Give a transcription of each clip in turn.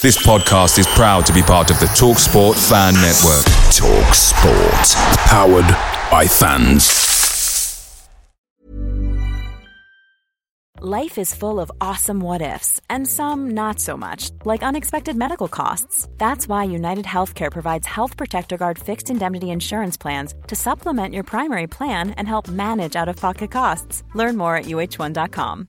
This podcast is proud to be part of the Talk Sport Fan Network. Talk Sport. Powered by fans. Life is full of awesome what ifs, and some not so much, like unexpected medical costs. That's why United Healthcare provides Health Protector Guard fixed indemnity insurance plans to supplement your primary plan and help manage out of pocket costs. Learn more at uh1.com.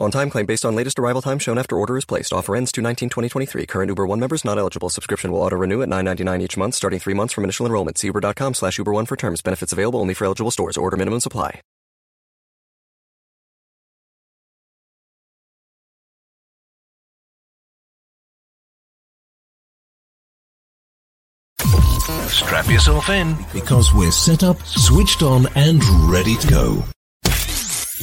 On time claim based on latest arrival time shown after order is placed. Offer ends 219 2023. Current Uber One members not eligible. Subscription will auto renew at 9.99 each month starting three months from initial enrollment. See uber.com slash Uber One for terms. Benefits available only for eligible stores. Order minimum supply. Strap yourself in because we're set up, switched on, and ready to go.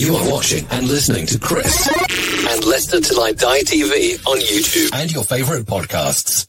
You are watching and listening to Chris and Leicester Till I Die TV on YouTube and your favorite podcasts.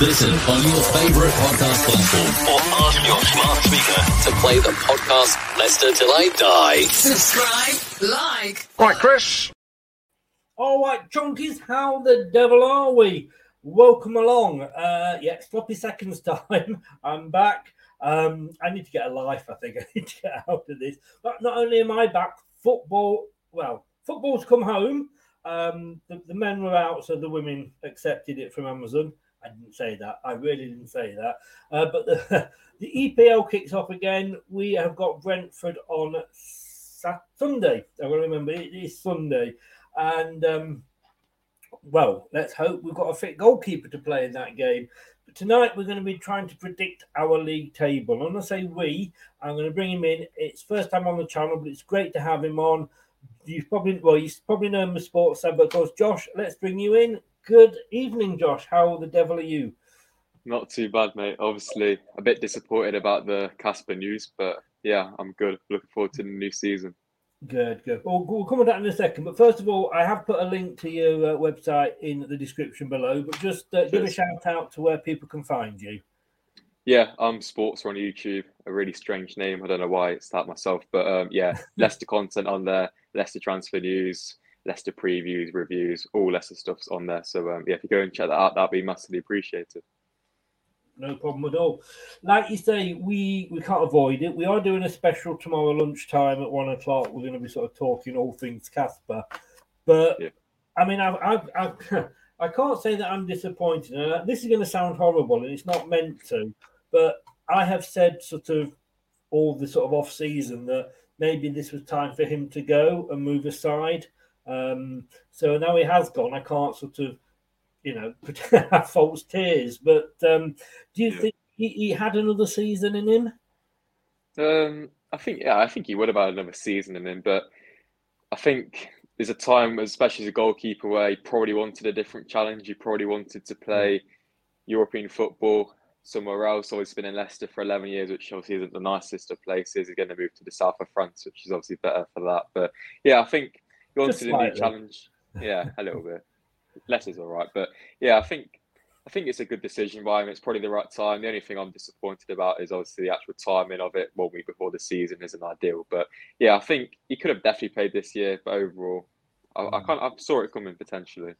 Listen on your favorite podcast platform Or ask your smart speaker. to play the podcast Leicester Till I Die. Subscribe, like. Right, Chris. All right, chunkies, how the devil are we? Welcome along. Uh, yeah, sloppy seconds time. I'm back. Um, I need to get a life. I think I need to get out of this. But not only am I back, football. Well, football's come home. Um, the, the men were out, so the women accepted it from Amazon. I didn't say that. I really didn't say that. Uh, but the, the EPL kicks off again. We have got Brentford on Sunday. I will remember it is Sunday, and um, well, let's hope we've got a fit goalkeeper to play in that game. But tonight we're going to be trying to predict our league table. And I say we, I'm going to bring him in. It's first time on the channel, but it's great to have him on. You probably well, you probably know him as sports sub, but of course, Josh, let's bring you in. Good evening, Josh. How the devil are you? Not too bad, mate. Obviously, a bit disappointed about the Kasper news, but yeah, I'm good. Looking forward to the new season. Good, good. Well, we'll come on that in a second. But first of all, I have put a link to your uh, website in the description below. But just uh, give a shout out to where people can find you. Yeah, I'm Sports on YouTube. A really strange name. I don't know why it's that myself, but um, yeah, Leicester content on there. Leicester transfer news, Leicester previews, reviews, all Leicester stuff's on there. So um, yeah, if you go and check that out, that'd be massively appreciated. No problem at all. Like you say, we we can't avoid it. We are doing a special tomorrow lunchtime at one o'clock. We're going to be sort of talking all things Kasper. But Yeah. I mean, I I, I I can't say that I'm disappointed. And this is going to sound horrible, and it's not meant to. But I have said sort of all the sort of off season that maybe this was time for him to go and move aside. Um, so now he has gone. I can't sort of, you know, have false tears. But um, do you Yeah. think he, he had another season in him? Um, I think yeah, I think he would have had another season in him, but I think there's a time, especially as a goalkeeper, where he probably wanted a different challenge. He probably wanted to play European football somewhere else. Always been in Leicester for 11 years, which obviously isn't the nicest of places. He's going to move to the south of France, which is obviously better for that. But yeah, I think he wanted a new challenge. Yeah, a little bit. Leicester's all right, but yeah, I think I think it's a good decision by him. It's probably the right time. The only thing I'm disappointed about is obviously the actual timing of it. One week before the season isn't ideal, but yeah, I think he could have definitely played this year. But overall, I, I can't. I saw it coming potentially.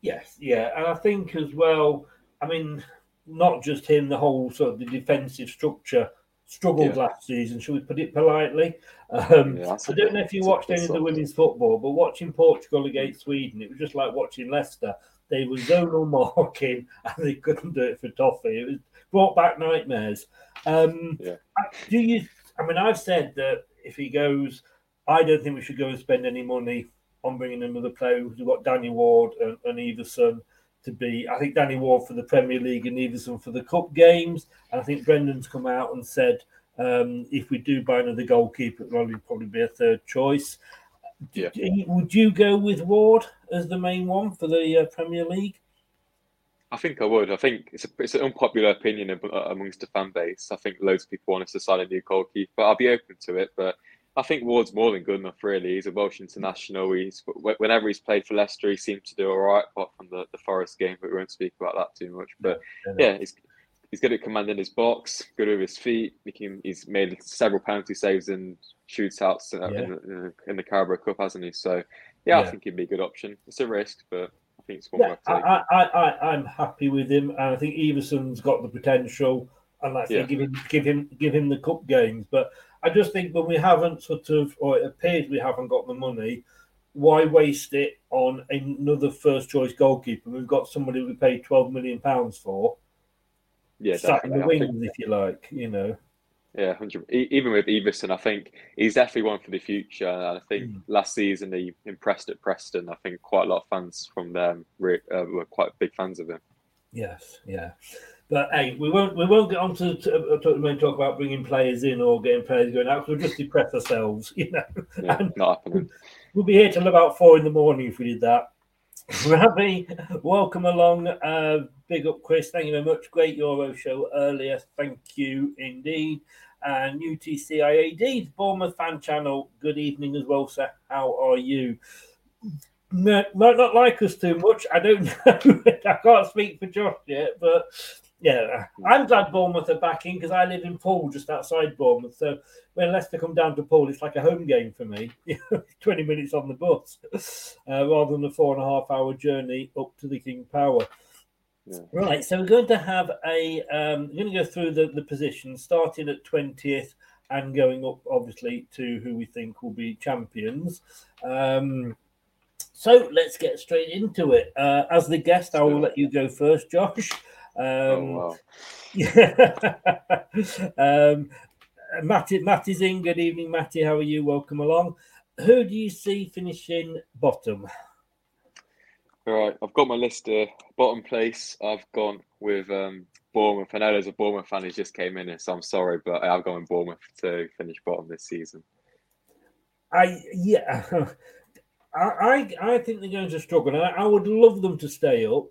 Yes, yeah, and I think as well. I mean, not just him. The whole sort of the defensive structure struggled yeah. last season. Should we put it politely? Um, yeah, I don't know if you watched any of the women's football, but watching Portugal against Sweden, it was just like watching Leicester. They were zonal marking and they couldn't do it for Toffee. It was brought back nightmares. Um, yeah. Do you? I mean, I've said that if he goes, I don't think we should go and spend any money on bringing another player. We've got Danny Ward and, and Iversen to be. I think Danny Ward for the Premier League and Iversen for the Cup games. And I think Brendan's come out and said um, if we do buy another goalkeeper, it'll probably be a third choice. Yeah. Would you go with Ward as the main one for the uh, Premier League? I think I would. I think it's a, it's an unpopular opinion amongst the fan base. I think loads of people want us to sign a new goalkeeper. But I'll be open to it, but I think Ward's more than good enough. Really, he's a Welsh international. He's whenever he's played for Leicester, he seems to do all right, apart from the, the Forest game. But we won't speak about that too much. But yeah, he's he's good at commanding his box, good with his feet. he's made several penalty saves and shootouts uh, yeah. in, the, in the Carabao Cup, hasn't he? So yeah, yeah, I think he'd be a good option. It's a risk, but I think it's one yeah, I, I, I, I'm happy with him, and I think Iversen's got the potential. Think yeah. give him, give him, give him the cup games. But I just think when we haven't sort of, or it appears we haven't got the money, why waste it on another first choice goalkeeper? We've got somebody we paid twelve million pounds for. Yeah, sat in the wings, think, if you like, you know. Yeah, hundred. Even with Iversen, I think he's definitely one for the future. And I think mm. last season he impressed at Preston. I think quite a lot of fans from them were, uh, were quite big fans of him. Yes, yeah. But hey, we won't we won't get on to, to, uh, to talk about bringing players in or getting players going out. We'll just depress ourselves, you know. Yeah, not happening. We'll be here till about four in the morning if we did that. Rabbi, welcome along. Uh, big up, Chris. Thank you very much. Great Euro show earlier. Thank you indeed. And UTCIAD, Bournemouth fan channel. Good evening as well, sir. How are you? might not like us too much. I don't know. I can't speak for Josh yet, but yeah, I'm glad Bournemouth are back in because I live in Poole, just outside Bournemouth. So when Leicester come down to Poole, it's like a home game for me. 20 minutes on the bus uh, rather than a four and a half hour journey up to the King Power. Yeah. Right, so we're going to have a. Um, we're going to go through the, the positions, starting at 20th and going up, obviously, to who we think will be champions. Um, so let's get straight into it. Uh, as the guest, I will let you go first, Josh. Um, oh, wow. Yeah. um, Matty, Matty's in. Good evening, Matty. How are you? Welcome along. Who do you see finishing bottom? All right, I've got my list of bottom place. I've gone with um, Bournemouth. I know there's a Bournemouth fan who just came in, so I'm sorry, but I've gone Bournemouth to finish bottom this season. I yeah, I I, I think they're going to struggle, and I, I would love them to stay up.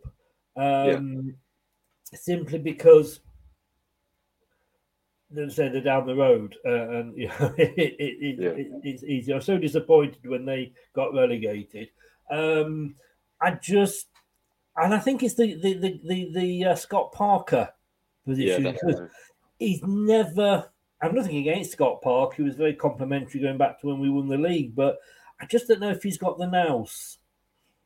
Um, yeah simply because say they're down the road, uh, and you know, it, it, it, it's easy. I was so disappointed when they got relegated. Um, I just, and I think it's the the the the, the uh, Scott Parker position yeah, he's never. I'm nothing against Scott Park. He was very complimentary going back to when we won the league, but I just don't know if he's got the nous.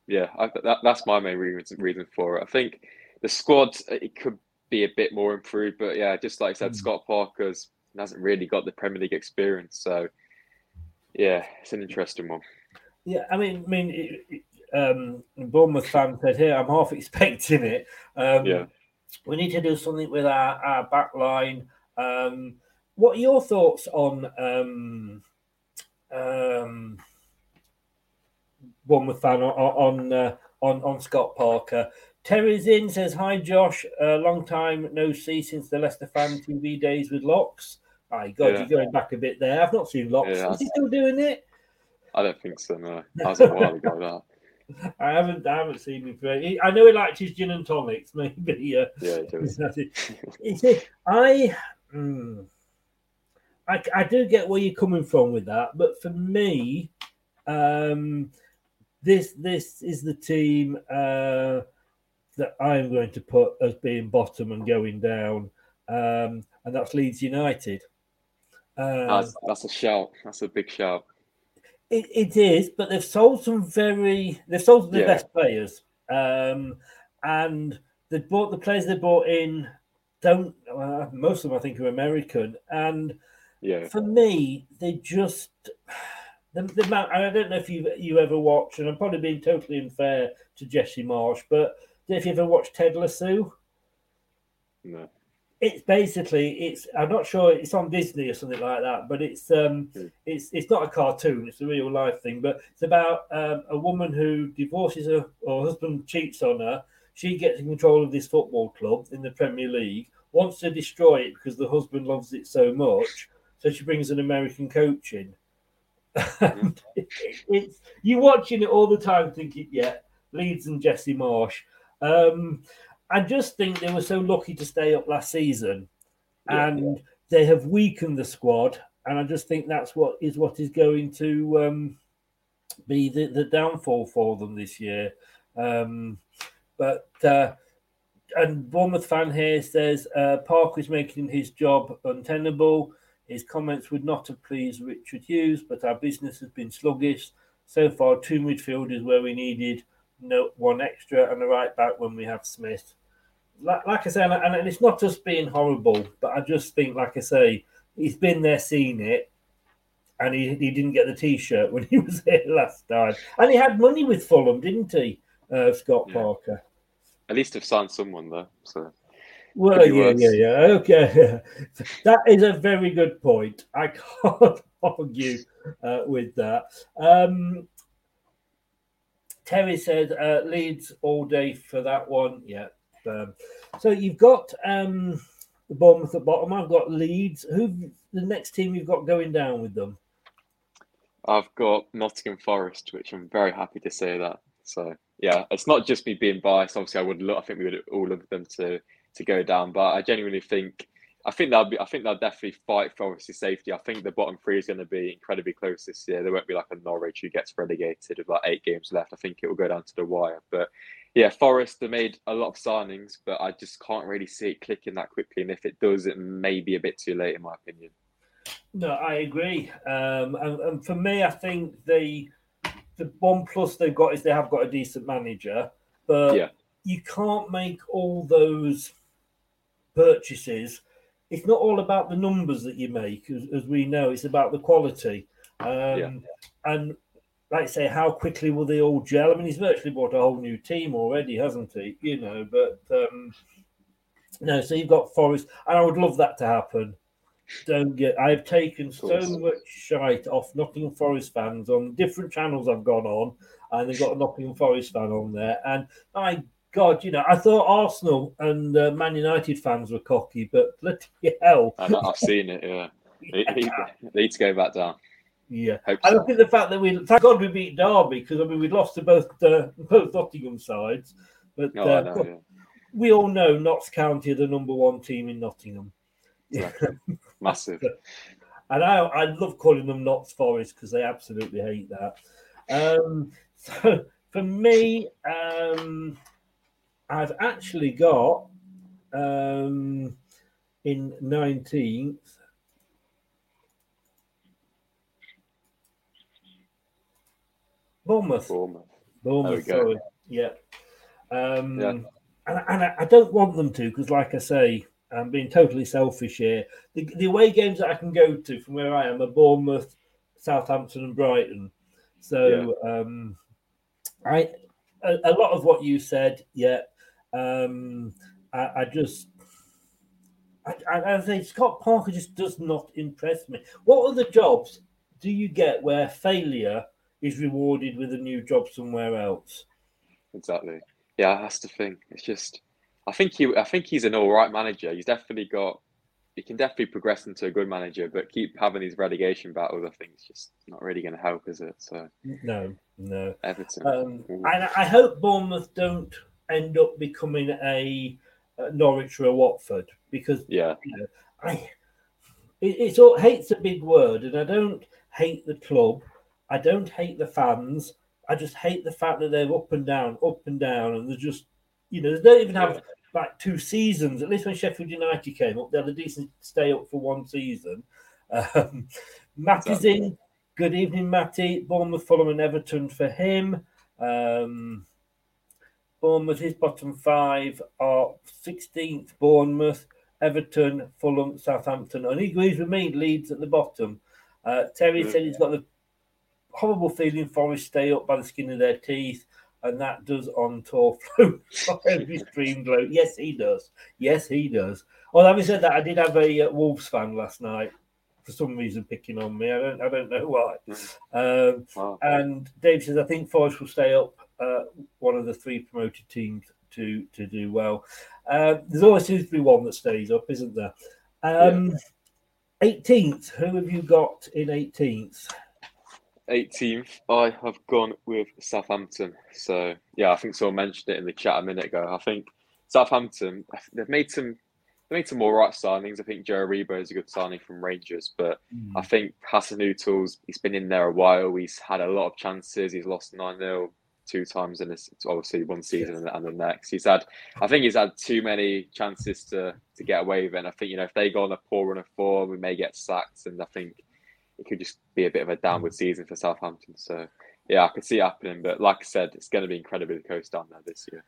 Yeah, I, that, that's my main reason, reason for it. I think the squad it could be a bit more improved, but yeah, just like I said, mm. Scott Parker's hasn't really got the Premier League experience, so yeah, it's an interesting one. Yeah, I mean, I mean, it, um, Bournemouth fan said here, I'm half expecting it. Um, yeah, we need to do something with our, our back line. Um, what are your thoughts on um, um, Bournemouth fan on on, uh, on on Scott Parker? Terry's in says hi, Josh. A uh, long time no see since the Leicester fan TV days with Locks. My God, yeah. you're going back a bit there. I've not seen Locks. Yeah, Is he still doing it? I don't think so. No, that was a while ago. That. I haven't, I haven't seen him for. I know he liked his gin and tonics. Maybe. Uh, yeah, he does. I, mm, I, I do get where you're coming from with that, but for me, um, this this is the team uh, that I'm going to put as being bottom and going down, um, and that's Leeds United. Um, that's, that's a shout. That's a big shout. It, it is, but they've sold some very they've sold the yeah. best players, um, and they bought the players they bought in. Don't uh, most of them I think are American, and yeah, for me they just the, the I don't know if you you ever watched, and I'm probably being totally unfair to Jesse Marsch, but if you ever watched Ted Lasso, no. It's basically it's i'm not sure it's on disney or something like that but it's um hmm. it's it's not a cartoon it's a real life thing but it's about um, a woman who divorces her or husband cheats on her. She gets in control of this football club in the premier league wants to destroy it because the husband loves it so much so she brings an american coach in. Mm-hmm. it's you watching it all the time thinking yeah leeds and jesse marsch um I just think they were so lucky to stay up last season, yeah, and yeah. they have weakened the squad. And I just think that's what is what is going to um, be the, the downfall for them this year. Um, but uh, and Bournemouth fan here says uh, Park is making his job untenable. His comments would not have pleased Richard Hughes, but our business has been sluggish so far. Two midfielders where we needed no one extra and a right back when we have Smith. Like, like I say, and, and it's not just being horrible, but I just think, like I say, he's been there, seen it, and he, he didn't get the t-shirt when he was here last time. And he had money with Fulham, didn't he, uh, Scott yeah. Parker? At least have signed someone though. So. Well, yeah, yeah, yeah. Okay, that is a very good point. I can't argue uh, with that. Um, Terry said uh, Leeds all day for that one. Yeah. Um, so you've got um, the Bournemouth at bottom. I've got Leeds. Who the next team you've got going down with them? I've got Nottingham Forest, which I'm very happy to say that. So yeah, it's not just me being biased. Obviously, I would look. I think we would all look them to to go down, but I genuinely think I think they'll be. I think they'll definitely fight for obviously safety. I think the bottom three is going to be incredibly close this year. There won't be like a Norwich who gets relegated with like eight games left. I think it will go down to the wire. But yeah, Forest have made a lot of signings, but I just can't really see it clicking that quickly. And if it does, it may be a bit too late, in my opinion. No, I agree. Um, and, and for me, I think the the one plus they've got is they have got a decent manager, but yeah. you can't make all those purchases it's not all about the numbers that you make, as, as we know. It's about the quality. Um, yeah. And like I say, how quickly will they all gel? I mean, he's virtually bought a whole new team already, hasn't he? You know, but um, no. So you've got Forest, and I would love that to happen. Don't get. I've taken so much shite off Nottingham Forest fans on different channels I've gone on, and they've got a Nottingham Forest fan on there, and I God, you know, I thought Arsenal and uh, Man United fans were cocky, but bloody hell. I have seen it, yeah. yeah. He, he, needs to go back down. Yeah. Hope I think the fact that we, thank God we beat Derby, because I mean, we lost to both uh, both Nottingham sides. But oh, uh, know, yeah. we all know Notts County are the number one team in Nottingham. Exactly. Massive. and I, I love calling them Notts Forest because they absolutely hate that. Um, so for me, um, I've actually got um, in 19th. Bournemouth. Bournemouth. Bournemouth, sorry. Yeah. Um, yeah. And, and I, I, don't want them to because, like I say, I'm being totally selfish here. The, the away games that I can go to from where I am are Bournemouth, Southampton, and Brighton. So yeah. um, I a, a, lot of what you said, yeah, um, I, I just, I, I, I think Scott Parker just does not impress me. What other jobs do you get where failure is rewarded with a new job somewhere else? Exactly. Yeah, that's the thing. It's just, I think he, I think he's an all right manager. He's definitely got, he can definitely progress into a good manager, but keep having these relegation battles. I think it's just not really going to help, is it? So no, no. Everton. Um, and I hope Bournemouth don't end up becoming a, a Norwich or a Watford because yeah, you know, I it, it's all hate's a big word, and I don't hate the club. I don't hate the fans. I just hate the fact that they're up and down, up and down, and they're just, you know, they don't even have like two seasons. At least when Sheffield United came up, they had a decent stay up for one season. Um, Matty's in. Good evening, Matty. Bournemouth, Fulham, and Everton for him. Um, Bournemouth, his bottom five are 16th Bournemouth, Everton, Fulham, Southampton. And he agrees with me, Leeds at the bottom. Uh, Terry said he's got the horrible feeling Forest stay up by the skin of their teeth, and that does on tour flow every stream glow. Yes, he does. Yes, he does. Well, having said that, I did have a uh, Wolves fan last night for some reason picking on me. I don't, I don't know why. Um, wow. And Dave says I think Forest will stay up, uh, one of the three promoted teams to to do well. Uh, there's always seems to be one that stays up, isn't there? Um, yeah. 18th. Who have you got in 18th? 18th, I have gone with Southampton. So yeah, I think someone mentioned it in the chat a minute ago. I think Southampton they've made some they made some more right signings. I think Joe Aribo is a good signing from Rangers, but mm. I think Hassan Hasenhüttl's he's been in there a while. He's had a lot of chances. He's lost nine 0 two times in this obviously one season and, and the next. He's had I think he's had too many chances to to get away with it. And I think you know if they go on a poor run of form, we may get sacked. And I think it could just be a bit of a downward mm. season for Southampton. So yeah, I could see it happening. But like I said, it's going to be incredibly close down there this year.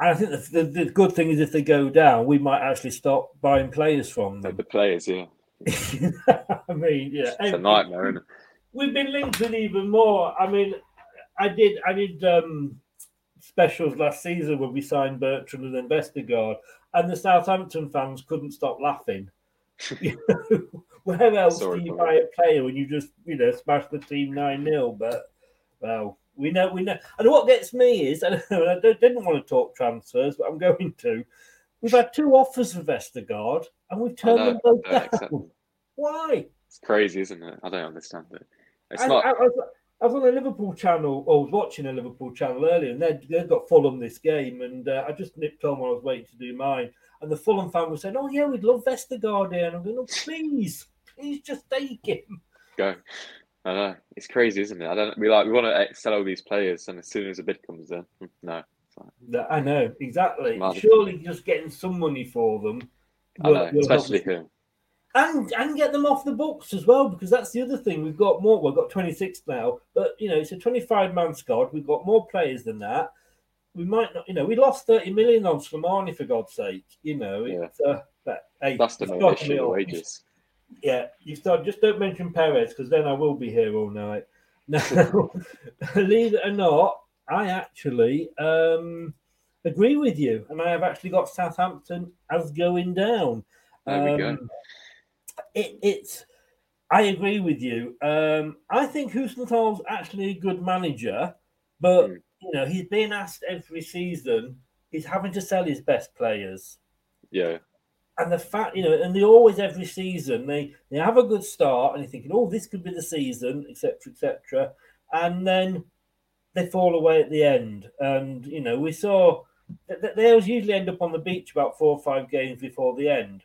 And I think the, the, the, good thing is if they go down, we might actually start buying players from them. The players, yeah. I mean, yeah, it's a nightmare? We've been linked with even more. I mean, I did, I did um, specials last season when we signed Bertrand and Vestergaard, and the Southampton fans couldn't stop laughing. where else Sorry, do you buy a player when you just, you know, smash the team nine 0 But well, we know, we know. And what gets me is, I, I didn't want to talk transfers, but I'm going to. We've had two offers for Vestergaard, and we've turned them both down. Why? It's crazy, isn't it? I don't understand it. It's I, not. I, I, I, was, on a Liverpool channel, or was watching a Liverpool channel earlier, and they'd, they'd got Fulham this game, and uh, I just nipped on while I was waiting to do mine. And the Fulham fan was saying, "Oh yeah, we'd love Vestergaard here," and I'm going, "Oh please, please just take him." Go. I know it's crazy, isn't it? I don't. We like we want to sell all these players, and as soon as a bid comes in, no. I know exactly. Surely, just getting some money for them, will, know, especially him, and and get them off the books as well, because that's the other thing. We've got more. We've got twenty six now, but you know it's a twenty five man squad. We've got more players than that. We might not, you know, we lost thirty million on Slimani for God's sake. You know, yeah. it's, uh, but, hey, that's the main issue. Wages. Yeah, you start just don't mention Perez because then I will be here all night. Now, believe it or not, I actually um, agree with you, and I have actually got Southampton as going down. There we go. It, it's. I agree with you. Um, I think Hasenhüttl's actually a good manager, but mm. you know he's being asked every season. He's having to sell his best players. Yeah and the fact, you know, and they always every season they they have a good start, and you're thinking, oh, this could be the season, etc., etc., and then they fall away at the end. And you know, we saw that they always usually end up on the beach about four or five games before the end.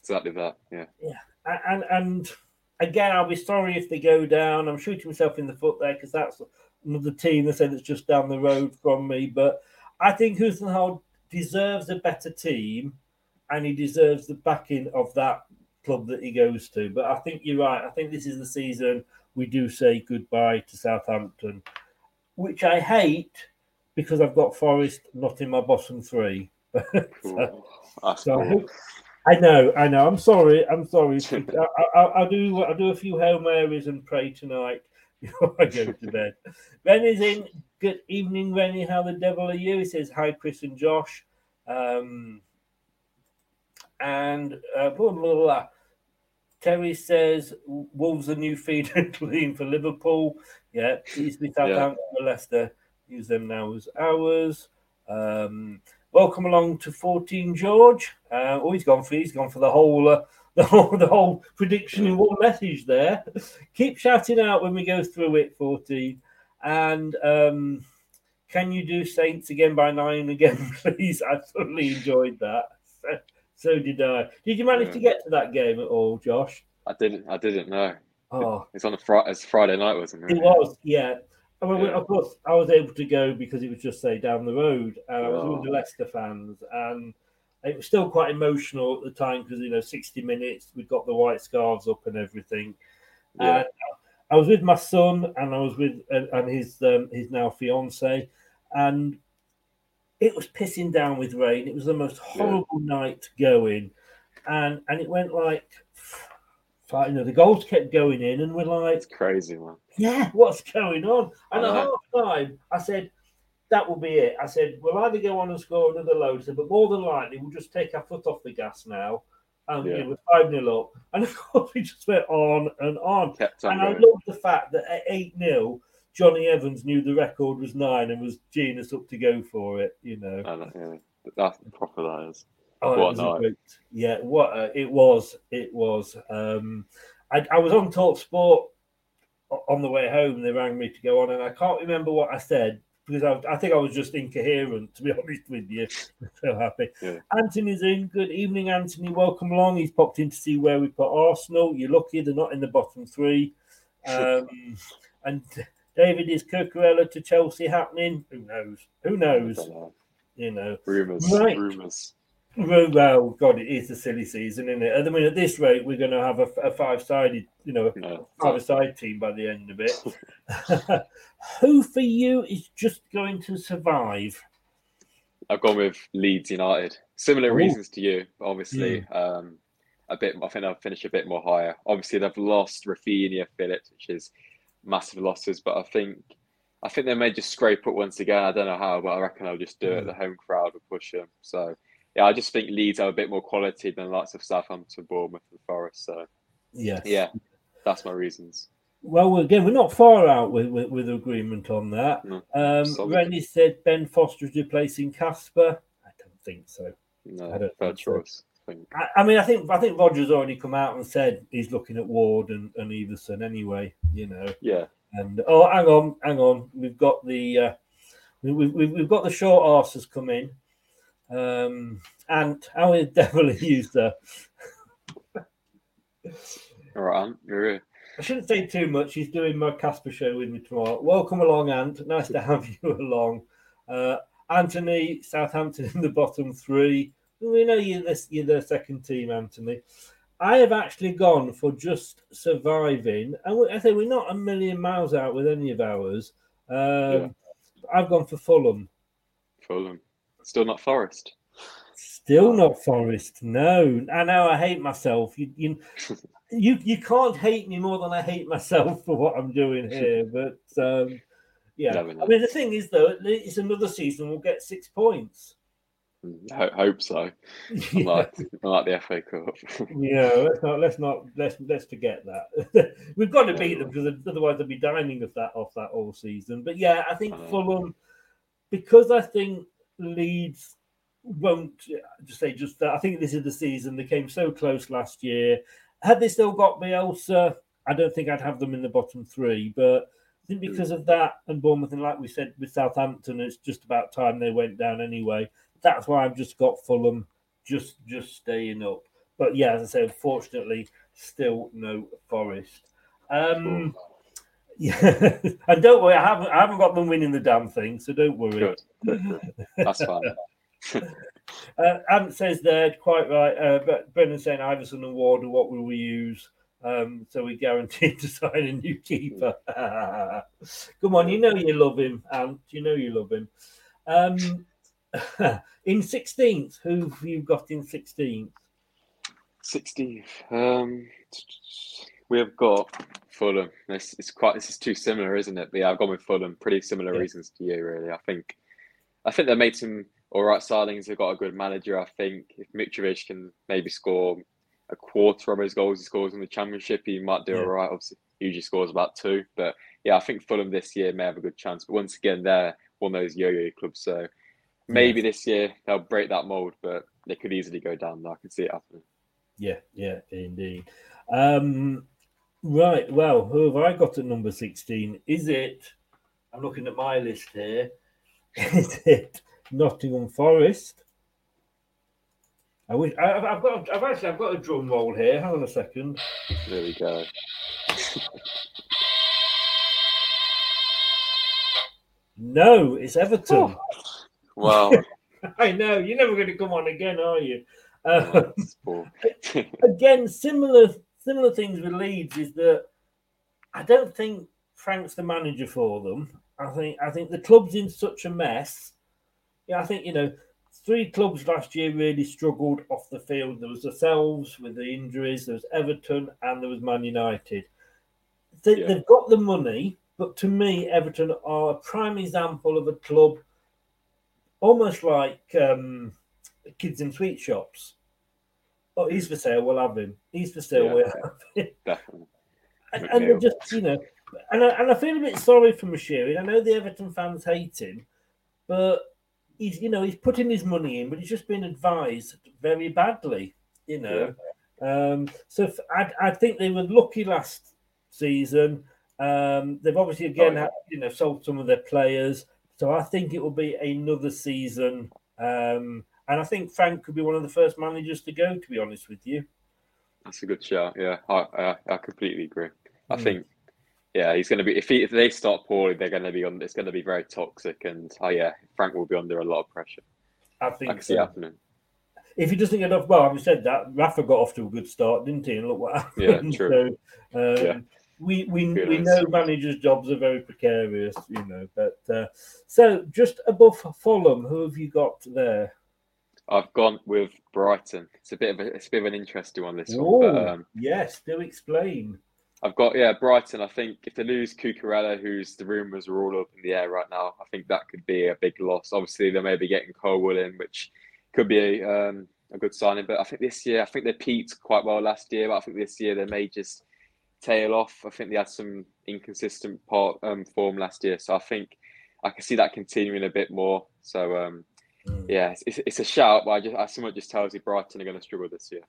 Exactly that, yeah, yeah, and and again, I'll be sorry if they go down. I'm shooting myself in the foot there because that's another team they say that's just down the road from me. But I think Hasenhüttl deserves a better team and he deserves the backing of that club that he goes to. But I think you're right. I think this is the season we do say goodbye to Southampton, which I hate because I've got Forest not in my bottom three. so, so I, hope, I, know, I know. I'm sorry. I'm sorry. I, will do. I'll do a few hail marys and pray tonight before I go to bed. Ben is in. Good evening, Rennie. How the devil are you? He says hi, Chris and Josh. Um, and uh, blah, blah, blah. Terry says Wolves a new feed and clean for Liverpool. Yeah, easily Southampton yeah. Leicester use them now as ours. Um, welcome along to 14, George. Uh, oh, he's gone for he's gone for the whole uh, the whole the whole prediction in one message there. Keep shouting out when we go through it, 14. And um, can you do Saints again by nine again, please? I thoroughly enjoyed that. So, so did I. Did you manage Yeah. to get to that game at all, Josh? I didn't. I didn't know. Oh, It's on a Friday. It's Friday night, wasn't it? it was, yeah. Yeah. of course, I was able to go because it was just say down the road, and I was with Oh. the Leicester fans, and it was still quite emotional at the time because you know, sixty minutes, we got the white scarves up and everything. Yeah. And I was with my son, and I was with and and his um, his now fiance, and it was pissing down with rain. It was the most horrible night going, and and it went like, you know, the goals kept going in, and we're like, It's crazy, man. yeah, what's going on? And I at half time, I said, that will be it. I said, we'll either go on and score another load, I said, but more than likely, we'll just take our foot off the gas now. And you Yeah. know, we're 5 0 up. And of course, we just went on and on. Kept on And I going. love the fact that at 8 0, Jonny Evans knew the record was nine and was genius up to go for it, you know. I know, yeah. That's proper. That is. Oh, What a a great, yeah, what uh, it was, it was. Um, I, I was on Talk Sport on the way home. They rang me to go on, and I can't remember what I said because I, I think I was just incoherent. To be honest with you, so happy. Yeah. Anthony's in. Good evening, Anthony. Welcome along. He's popped in to see where we put Arsenal. You're lucky they're not in the bottom three. Um, and David is Cucurella to Chelsea happening. Who knows? Who knows? know. You know. Rumors. Rumors. Well, well, God, it is a silly season, isn't it? I mean, at this rate, we're going to have a, a five-sided, you know, No. five-a-side team by the end of it. Who for you is just going to survive? I've gone with Leeds United. Similar Ooh. reasons to you, obviously. Um, a bit. I think I'll finish a bit more higher. Obviously, they've lost Raphinha, Phillips, which is massive losses. But I think, I think they may just scrape up once again. I don't know how, but I reckon they'll just do it. The home crowd will push them. So, yeah, I just think Leeds have a bit more quality than lots of Southampton, Bournemouth, and Forest. So, Yes. yeah, that's my reasons. Well, again, we're not far out with, with, with agreement on that. No, Um. Rennie said Ben Foster is replacing Kasper. I don't think so. No, I don't third think so. choice. I. I, mean, I think I think Rodgers already come out and said he's looking at Ward and, and Iversen anyway. You know. Yeah, And oh, hang on, hang on. We've got the uh, we, we, we've we've got the short arses come in. Um, and how is devil used there? all right, you're here. I shouldn't say too much. He's doing my Kasper show with me tomorrow. Welcome along, Ant. Nice to have you along. Uh, Anthony, Southampton in the bottom three. We know you're the, you're the second team, Anthony. I have actually gone for just surviving. And we- I think we're not a million miles out with any of ours. Um, Yeah. I've gone for Fulham. Fulham. Still not Forest. Still not Forest. No, I know. I hate myself. You, you, you, you can't hate me more than I hate myself for what I'm doing here. But um, yeah, Never I mean, the thing is, though, it's another season. We'll get six points. Ho- hope so. Like unlike the FA Cup. Yeah, let's not let's not let's let's forget that. We've got to beat them because otherwise they'll be dining of that off that all season. But yeah, I think I. Fulham because I think Leeds won't just say just that. I think this is the season they came so close last year. Had they still got Bielsa, I don't think I'd have them in the bottom three. But I think because of that and Bournemouth, and like we said with Southampton, it's just about time they went down anyway. That's why I've just got Fulham just just staying up. But yeah, as I say, unfortunately, still no Forest. Um, yeah, and don't worry, I haven't I haven't got them winning the damn thing, so don't worry. Good. That's fine. Uh, Ant says there, quite right. Uh, but Brendan saying Iversen and Ward, what will we use? Um, so we're guaranteed to sign a new keeper. Come on, you know you love him, Ant. You know you love him. Um, in 16th, who have you got in 16th? 16th. Um, we have got Fulham. This it's quite. This is too similar, isn't it? But yeah, I've gone with Fulham. Pretty similar Yeah. reasons to you, really. I think. I think they made some all right signings. They've got a good manager. I think if Mitrovic can maybe score a quarter of his goals he scores in the Championship, he might do Yeah. all right. Obviously, he usually scores about two. But yeah, I think Fulham this year may have a good chance. But once again, they're one of those yo-yo clubs. So maybe this year they'll break that mold, but they could easily go down. I can see it happening. Yeah, yeah, indeed. Um, right. Well, who have I got at number sixteen? Is it? I'm looking at my list here. Is it Nottingham Forest? I wish I, I've I've got. I've actually I've got a drum roll here. Hang on a second. There we go. No, it's Everton. Wow. I know you're never going to come on again, are you? Oh, Um, again, similar similar things with Leeds is that I don't think Frank's the manager for them. I think I think the club's in such a mess. Yeah, I think you know three clubs last year really struggled off the field. There was ourselves with the injuries. There was Everton and there was Man United. They, Yeah. They've got the money, but to me, Everton are a prime example of a club almost like um, kids in sweet shops. Oh, he's for sale. We'll have him. He's for sale. Yeah. We'll have him. Definitely. And, and they're just, you know, and I, and I feel a bit sorry for Moshiri. I know the Everton fans hate him, but he's, you know, he's putting his money in, but he's just been advised very badly, you know. Um, so I, I think they were lucky last season. Um, they've obviously again, Oh, yeah. had, you know, sold some of their players. So I think it will be another season. Um, and I think Frank could be one of the first managers to go, to be honest with you. That's a good shout. Yeah, I I, I completely agree. I Mm. think, yeah, he's going to be if he if they start poorly, they're going to be on. It's going to be very toxic, and oh yeah, Frank will be under a lot of pressure. I I think see so. happening. if he doesn't get off, well, having said that, Rafa got off to a good start, didn't he? And look what happened. Yeah, true. So, um, Yeah. we we, we know managers' jobs are very precarious, you know. But uh, so just above Fulham, who have you got there? I've gone with Brighton. It's a bit of a it's a bit of an interesting one this one, but Oh, um, yes, do explain. I've got yeah Brighton. I think if they lose Cucurella, who's the rumours are all up in the air right now, I think that could be a big loss. Obviously, they may be getting Colwill in, which could be a, um, a good signing. But I think this year, I think they peaked quite well last year, but I think this year they may just tail off. I think they had some inconsistent part um, form last year, so I think I can see that continuing a bit more. So um, yeah, it's, it's, it's a shout, but I just I, someone just tells you Brighton are going to struggle this year.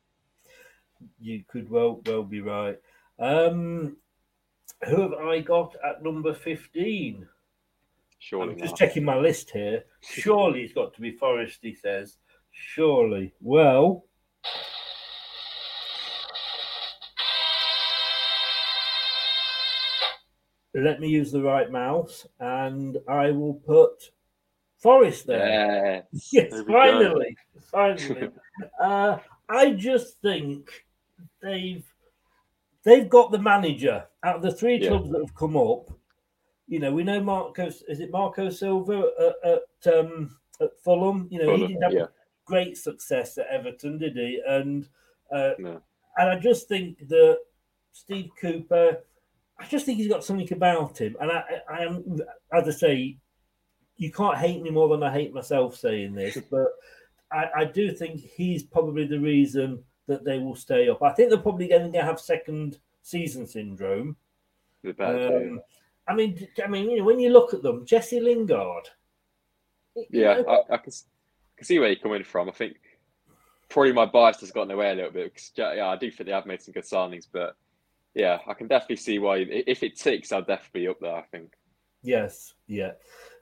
You could well well be right. Um, who have I got at number fifteen? Surely, I'm just not. checking my list here. Surely it's got to be Forest, he says. Surely. Well, let me use the right mouse and I will put Forest there. Yes, Yes, go. finally. Finally. uh, I just think they've they've got the manager out of the three Yeah. clubs that have come up. You know, we know Marco. Is it Marco Silva at, at, um, at Fulham? You know, he didn't have yeah. great success at Everton, did he? And uh, No. and I just think that Steve Cooper, I just think he's got something about him. And I I am, as I say, you can't hate me more than I hate myself saying this, but I, I do think he's probably the reason that they will stay up. I think they're probably going to have second season syndrome. The bad day. Um, I mean, I mean, you know, when you look at them, Jesse Lingard. you Yeah, know, I, I can, s- can see where you're coming from. I think probably my bias has gotten away a little bit because yeah, I do think they have made some good signings, but yeah, I can definitely see why. If it ticks, I'll definitely be up there. I think. Yes, yeah.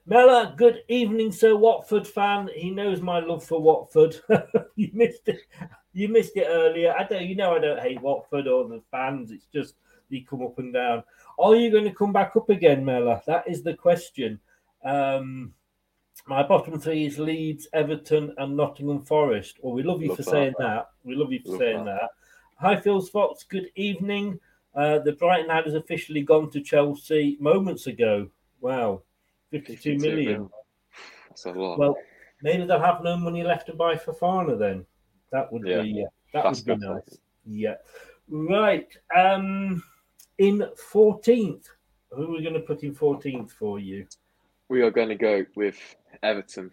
Mella, good evening, sir. Watford fan. He knows my love for Watford. you missed it. You missed it earlier. I don't. You know, I don't hate Watford or the fans. It's just they come up and down. Are you going to come back up again, Mella? That is the question. Um, my bottom three is Leeds, Everton, and Nottingham Forest. Well, we love you Love for that. saying that. We love you for Love saying that. that. Hi, Phil's Fox. Good evening. Uh, the Brighton ad has officially gone to Chelsea moments ago. Wow, 52 million. That's a lot. Well, maybe they'll have no money left to buy Fofana then. That would Yeah. be uh, that That's would be nice. Yeah. Right. Um in 14th. Who are we going to put in 14th for you? we are going to go with Everton.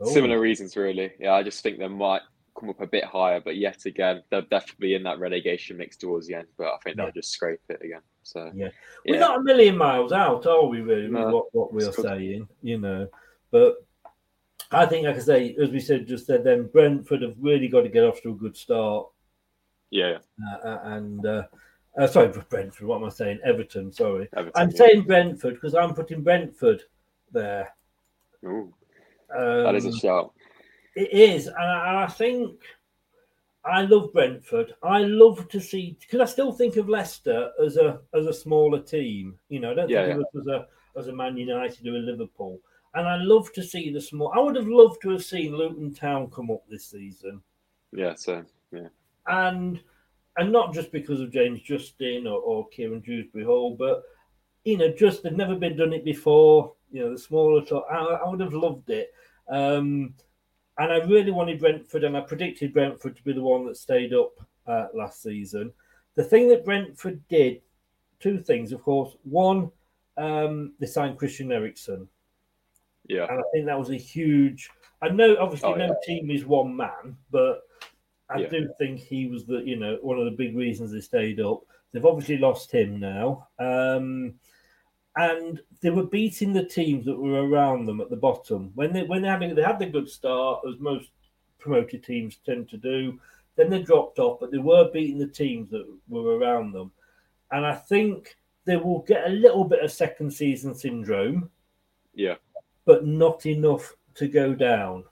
Oh, Similar reasons, really. Yeah, I just think they might come up a bit higher, but yet again, they'll definitely be in that relegation mix towards the end. But I think they'll Yeah. just scrape it again. So Yeah. We're yeah. not a million miles out, are we really, No, what, what we're saying, you know? But I think, like I say, as we said just said, then Brentford have really got to get off to a good start. Yeah. Uh, and uh, uh, sorry, Brentford. What am I saying? Everton. Sorry, Everton, I'm yeah. saying Brentford because I'm putting Brentford there. Ooh, Um, that is a shout. It is, and I, think I love Brentford. I love to see because I still think of Leicester as a as a smaller team. You know, I don't Yeah, think of us as a as a Man United or a Liverpool. And I love to see the small. I would have loved to have seen Luton Town come up this season, Yeah, so yeah. and and not just because of James Justin or, or Kieran Dewsbury Hall, but you know, just they've never been done it before. You know, the smaller. I, I would have loved it. Um, and I really wanted Brentford, and I predicted Brentford to be the one that stayed up uh, last season. The thing that Brentford did, two things, of course. One, um, they signed Christian Eriksen, Yeah. and I think that was a huge. I know, obviously, Oh, no yeah. team is one man, but I Yeah. do think he was the, you know, one of the big reasons they stayed up. They've obviously lost him now. Um, and they were beating the teams that were around them at the bottom when they when they had they had the good start as most promoted teams tend to do. Then they dropped off, but they were beating the teams that were around them, and I think they will get a little bit of second season syndrome, Yeah. but not enough to go down.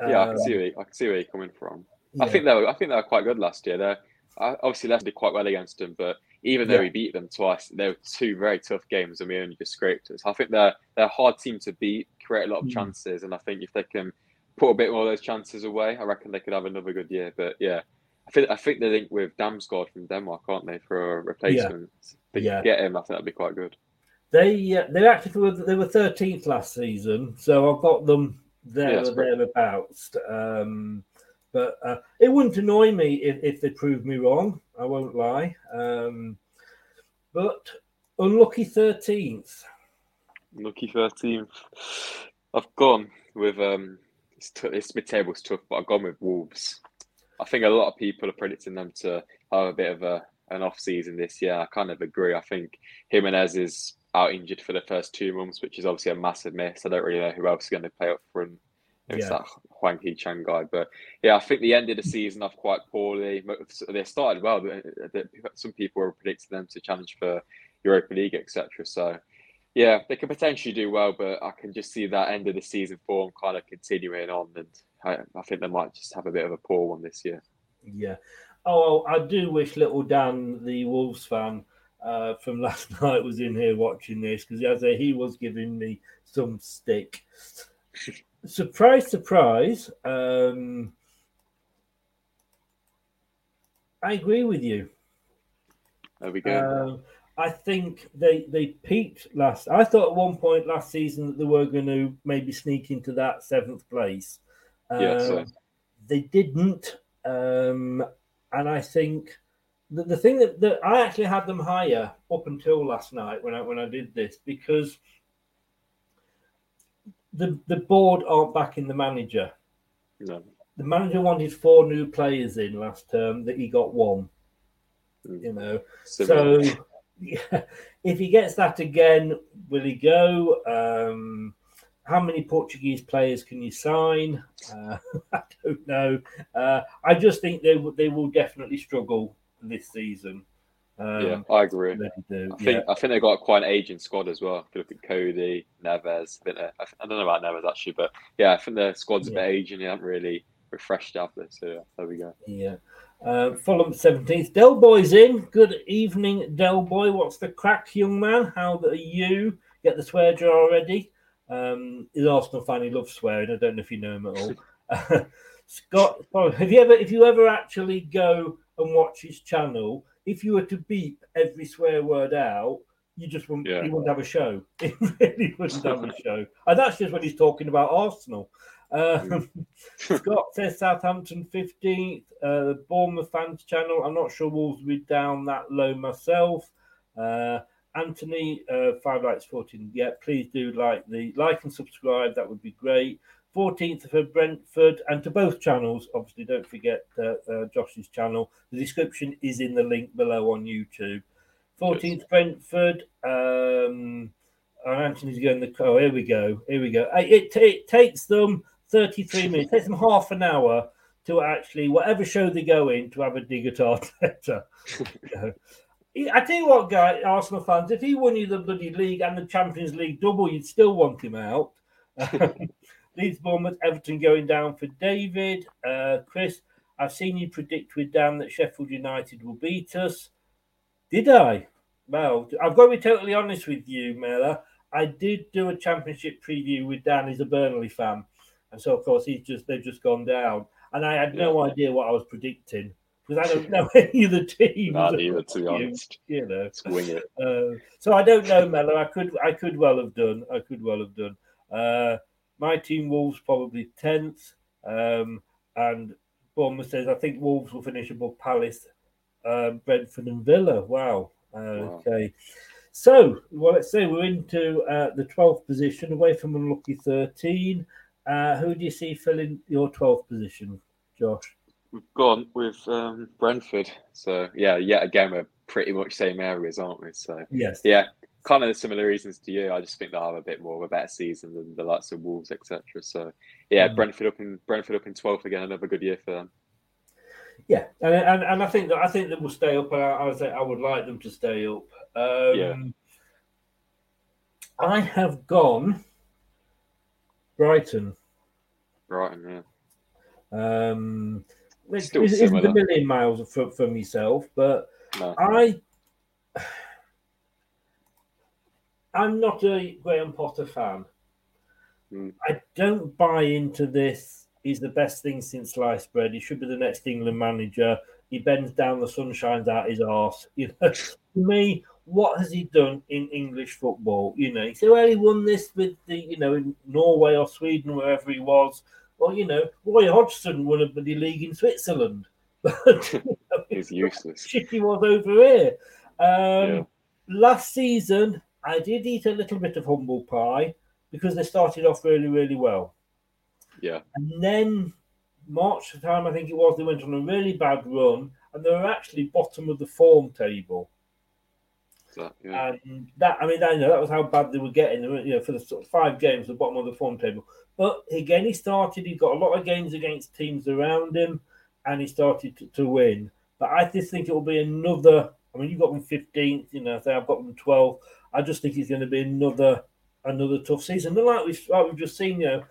Yeah, I can Um, see where, I can see where you're coming from. I think they were, I think they were quite good last year. They obviously Leicester did quite well against them, but even though Yeah. we beat them twice, they were two very tough games, and we only just scraped us. I think they're they're a hard team to beat, create a lot of Mm. chances, and I think if they can put a bit more of those chances away, I reckon they could have another good year. But yeah, I think I think they link with Damsgaard from Denmark, aren't they, for a replacement? They Yeah. get him, I think that'd be quite good. They uh, they actually were they were thirteenth last season, so I've got them there Yeah, or great. thereabouts. Um, but uh, it wouldn't annoy me if, if they proved me wrong. I won't lie. Um, but unlucky thirteenth. Lucky 13th. I've gone with um. It's, t- it's mid table's tough, but I've gone with Wolves. I think a lot of people are predicting them to have a bit of a an off season this year. I kind of agree. I think Jimenez is out injured for the first two months, which is obviously a massive miss. I don't really know who else is going to play up front. It's Yeah. that Hwang Hee Chan guy, but yeah, I think the end of the season off quite poorly. They started well. but Some people were predicting them to challenge for Europa League, etc. So yeah, they could potentially do well, but I can just see that end of the season form kind of continuing on, and I, I think they might just have a bit of a poor one this year. Yeah. Oh, I do wish little Dan, the Wolves fan uh, from last night, was in here watching this because as I say, he was giving me some stick. Surprise, surprise. Um, I agree with you. There we go. Um, I think they they peaked last. I thought at one point last season that they were going to maybe sneak into that seventh place. Yeah, Um, They didn't, um, and I think the, the thing that, that I actually had them higher up until last night when I when I did this because the the board aren't backing the manager. no. The manager wanted four new players in last term. That he got one. Mm. You know, Similar. so yeah, if he gets that again, will he go? Um, how many Portuguese players can you sign? Uh, I don't know. Uh, I just think they will they will definitely struggle this season. Um, yeah, I agree. do. I think. I think they've got quite an aging squad as well. If you look at Coady, Neves, I, think I I don't know about Neves actually, but yeah, I think the squad's a bit aging. They haven't really refreshed after. So yeah, there we go. Yeah. Uh, Fulham 17th. Del Boy's in. Good evening, Del Boy. What's the crack, young man? How are you? Get the swear jar ready. Um, he's Arsenal fan. He loves swearing. I don't know if you know him at all. Scott, have you ever, if you ever actually go and watch his channel, if you were to beep every swear word out, you just wouldn't, Yeah. you wouldn't have a show. It really wouldn't have a show. And that's just when he's talking about Arsenal. Um, Scott says Southampton 15th, uh, the Bournemouth fans channel. I'm not sure Wolves will be down that low myself. Uh, Anthony, uh, five likes, 14. Yeah, please do like the like and subscribe. That would be great. 14th for Brentford and to both channels. Obviously, don't forget uh, uh, Josh's channel. The description is in the link below on YouTube. 14th Brentford. Um, and Anthony's going the oh here we go here we go it, it takes them 33 minutes it takes them half an hour to actually whatever show they go in to have a dig at Arteta. I tell you what, guy, Arsenal fans, if he won you the bloody league and the Champions League double, you'd still want him out. Leeds, Bournemouth, Everton going down for David. Uh, Chris, I've seen you predict with Dan that Sheffield United will beat us. Did I? Well, I've got to be totally honest with you, Mela. I did do a championship preview with Dan. He's a Burnley fan, and so of course he's just they've just gone down, and I had no idea what I was predicting because I don't know any of the teams. Not either, to be honest. You know, it. Uh, so I don't know, Mela. I could, I could well have done. I could well have done. Uh, my team, Wolves, probably tenth, um, and Bournemouth says I think Wolves will finish above Palace, uh, Brentford, and Villa. Wow. Okay. Wow. So, well, let's say we're into uh, the 12th position, away from unlucky 13. Uh, who do you see filling your 12th position, Josh? We've gone with um, Brentford. So, yeah, yet again, we're pretty much same areas, aren't we? So, yes. Yeah, kind of similar reasons to you. I just think they'll have a bit more of a better season than the likes of Wolves, etc. So, yeah, mm. Brentford up in Brentford up in 12th again, another good year for them. Yeah, and, and, and I think that I think that will stay up. I, I, I would like them to stay up. Um, yeah. I have gone Brighton. Brighton, yeah. Um, it's, Still it's, a million miles from, from yourself, but no. I, I'm not a Graham Potter fan. Mm. I don't buy into this. He's the best thing since sliced bread. He should be the next England manager. He bends down, the sun shines out his arse. You know, to me, what has he done in English football? You know, he said, well, he won this with the, you know, in Norway or Sweden, wherever he was. Well, you know, Roy Hodgson won a bloody league in Switzerland. But you know, he's useless. Shit, he was over here. Um, yeah. Last season, I did eat a little bit of humble pie because they started off really, really well. Yeah. And then March time I think it was, they went on a really bad run and they were actually bottom of the form table. So, yeah. And that, I mean, I know that was how bad they were getting. You know, for the sort of five games, the bottom of the form table. But again, he started. He got a lot of games against teams around him, and he started to, to win. But I just think it will be another. I mean, you've got them fifteenth. You know, say I've got them twelfth. I just think it's going to be another another tough season. And like we've like we've just seen, you know,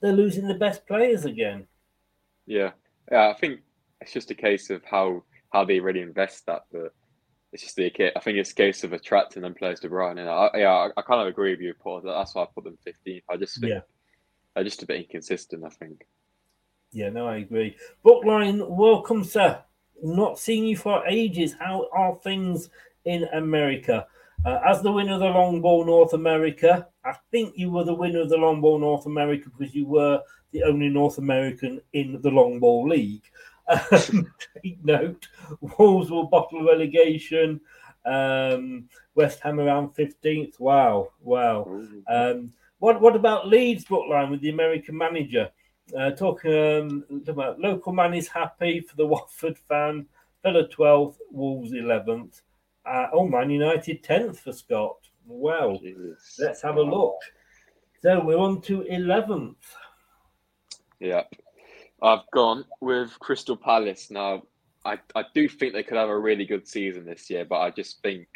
they're losing the best players again. Yeah, yeah. I think it's just a case of how how they really invest that, but it's just the I think it's a case of attracting them players to Brighton. And I, yeah, I, kind of agree with you, Paul. That's why I put them 15th. I just think yeah. they're just a bit inconsistent. I think. Yeah, no, I agree. Bookline, welcome, sir. Not seen you for ages. How are things in America? Uh, as the winner of the long ball North America, I think you were the winner of the long ball North America because you were the only North American in the long ball league. Um, take note, Wolves will bottle relegation. Um, West Ham around 15th. Wow, wow. Um, what what about Leeds bookline with the American manager? Uh, talking um, about local man is happy for the Watford fan. Villa 12th, Wolves 11th. Uh, oh, Man United 10th for Scott. Well, Jesus. let's have a look. So we're on to 11th. Yeah. I've gone with Crystal Palace. Now, I, I do think they could have a really good season this year, but I just think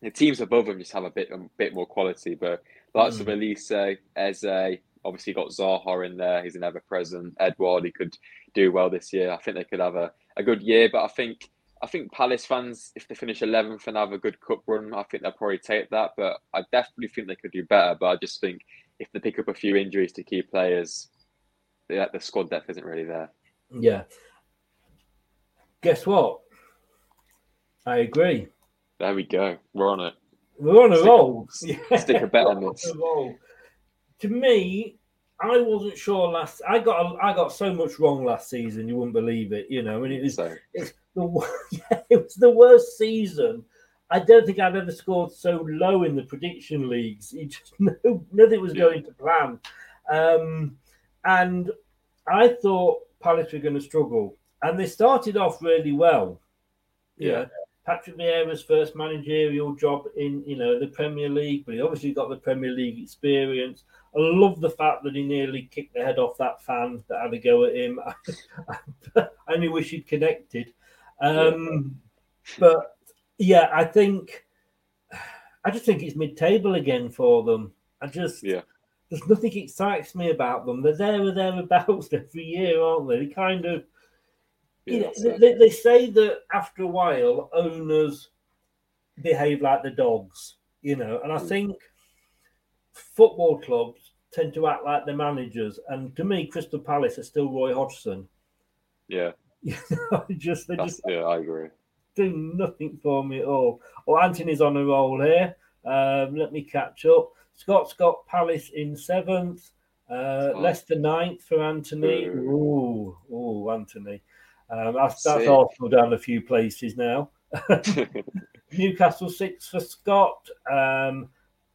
the teams above them just have a bit a bit more quality. But lots mm. of Olise, Eze, obviously got Zaha in there. He's an ever present. Edouard, he could do well this year. I think they could have a, a good year, but I think I think Palace fans, if they finish 11th and have a good cup run, I think they'll probably take that. But I definitely think they could do better. But I just think if they pick up a few injuries to key players, the, the squad depth isn't really there. Yeah. Guess what? I agree. There we go. We're on it. We're on a stick roll. A, yeah. Stick a bet on this. To me, I wasn't sure last. I got I got so much wrong last season. You wouldn't believe it. You know, and it was so. it's the yeah, it was the worst season. I don't think I've ever scored so low in the prediction leagues. You just no, nothing was going to plan. Um, and I thought Palace were going to struggle, and they started off really well. Yeah, Patrick Vieira's first managerial job in you know the Premier League, but he obviously got the Premier League experience. I love the fact that he nearly kicked the head off that fan that had a go at him. I only wish he'd connected. Um, but yeah, I think I just think it's mid-table again for them. I just yeah. There's nothing excites me about them. They're there or thereabouts every year, aren't they? They kind of you know, they, they say that after a while, owners behave like the dogs, you know, and I Hmm. think football clubs tend to act like the managers. And to me, Crystal Palace are still Roy Hodgson. Yeah, just they that's, just yeah, I agree. do nothing for me at all. Well, Anthony's on a roll here. Um, let me catch up. Scott's got Palace in seventh. Uh, Oh. Leicester ninth for Anthony. Ooh. Ooh, ooh, Anthony. Um, that's that's Sick. Arsenal down a few places now. Newcastle sixth for Scott. Um,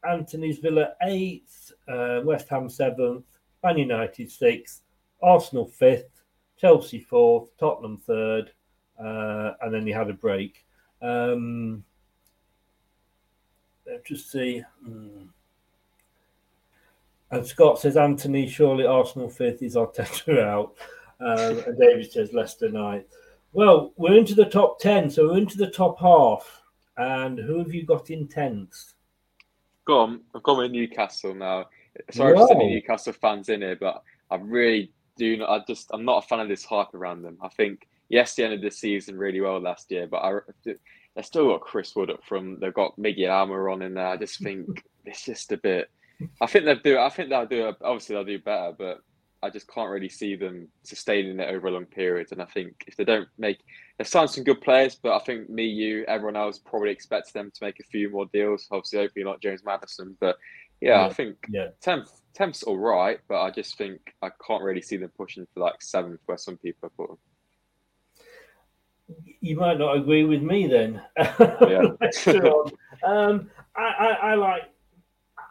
Anthony's Villa eighth. Uh, West Ham seventh. Man United sixth. Arsenal fifth. Chelsea fourth. Tottenham third. Uh, and then he had a break. Um, let's just see. Hmm. And Scott says Anthony, surely Arsenal fifth is Arteta out. Um, and David says Leicester ninth. Well, we're into the top 10, so we're into the top half. And who have you got in 10th? Go on, I've gone with Newcastle now. Sorry for any. Newcastle fans in here, but I really do not. I just I'm not a fan of this hype around them. I think yes, they ended the season really well last year, but I they still got Chris Wood up from. They've got Miggy Almirón in there. I just think it's just a bit. I think they'll do. I think they'll do. Obviously, they'll do better, but I just can't really see them sustaining it over a long period. And I think if they don't make, they've signed some good players, but I think me, you, everyone else probably expects them to make a few more deals. Obviously, hopefully not James Maddison, but yeah, I think Yeah. tenth, tenth's all right, but I just think I can't really see them pushing for like seventh, where some people have put them. You might not agree with me then. Yeah. Um, I, I, I like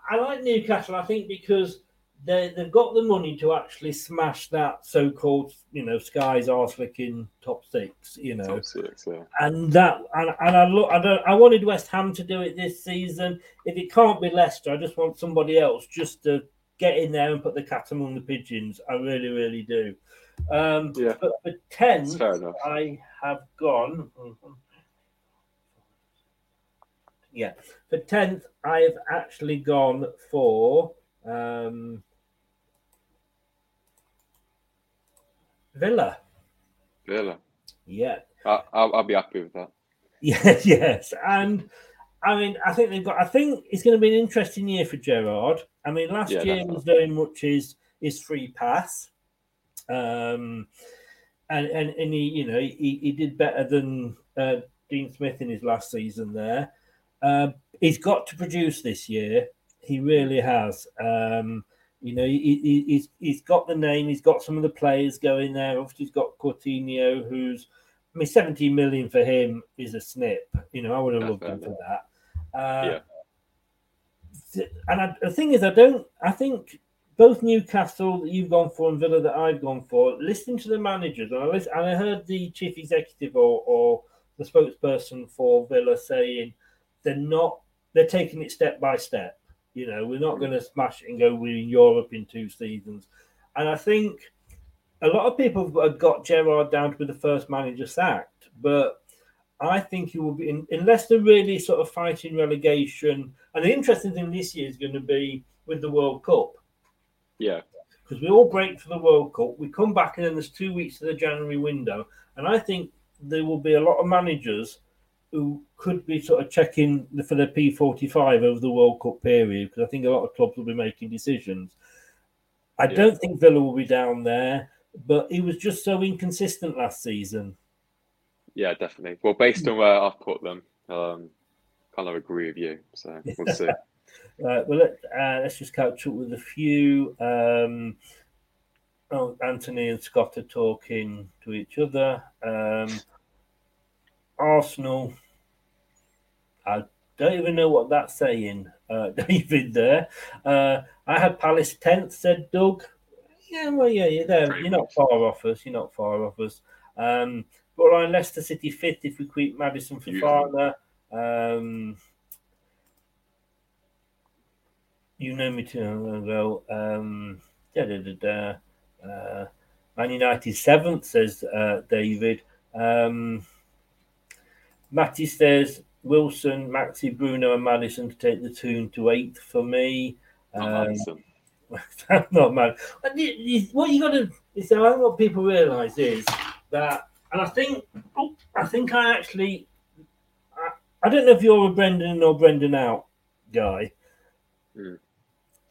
I like Newcastle. I think because they they've got the money to actually smash that so-called you know Sky's arse licking top six. You know, Top six, yeah. and that and, and I look I don't I wanted West Ham to do it this season. If it can't be Leicester, I just want somebody else just to get in there and put the cat among the pigeons. I really, really do. Um, Yeah. But for ten. I have gone. Yeah, for tenth, I've actually gone for um, Villa. Villa. Yeah, I, I'll, I'll be happy with that. Yes, yes, and I mean, I think they've got. I think it's going to be an interesting year for Gerrard. I mean, last Yeah, year was very much his his free pass, um, and and and he, you know, he, he did better than uh, Dean Smith in his last season there. Uh, he's got to produce this year. He really has. Um, you know, he, he, he's he's got the name. He's got some of the players going there. Obviously, he's got Coutinho, who's I mean, 17 million for him is a snip. You know, I would have loved him for that. Uh, Yeah. th- And I, the thing is, I don't. I think both Newcastle that you've gone for and Villa that I've gone for. Listening to the managers, and I, listen, and I heard the chief executive or, or the spokesperson for Villa saying they're not. They're taking it step by step. You know, we're not going to smash it and go we're in Europe in two seasons. And I think a lot of people have got Gerrard down to be the first manager sacked, but I think he will be, unless they're really sort of fighting relegation. And the interesting thing this year is going to be with the World Cup Yeah. because we all break for the World Cup. We come back and then there's two weeks of the January window, and I think there will be a lot of managers who could be sort of checking for the P45 over the World Cup period because I think a lot of clubs will be making decisions. I Yeah. don't think Villa will be down there, but he was just so inconsistent last season. Yeah, definitely. Well, based on where I've put them, um, kind of agree with you. So we'll see. Right, well, let, uh, let's just catch up with a few. Um, oh, Anthony and Scott are talking to each other. Um, Arsenal, I don't even know what that's saying, uh, David. There, uh, I had Palace tenth, said Doug. Yeah, well, yeah, you're there. Pretty You're not far off us. You're not far off us. Um, Borderline Leicester City fifth if we keep Maddison for Fana. Um, you know me too well. Um, da, da, da, da. Uh, Man United seventh, says uh, David. Um, Matty says Wilson, Maxi, Bruno, and Maddison to take the tune to eighth for me. Um, not mad. What you got to, so I think what people realise is that, and I think, oh, I think I actually, I, I, don't know if you're a Brendan or Brendan out guy. Mm.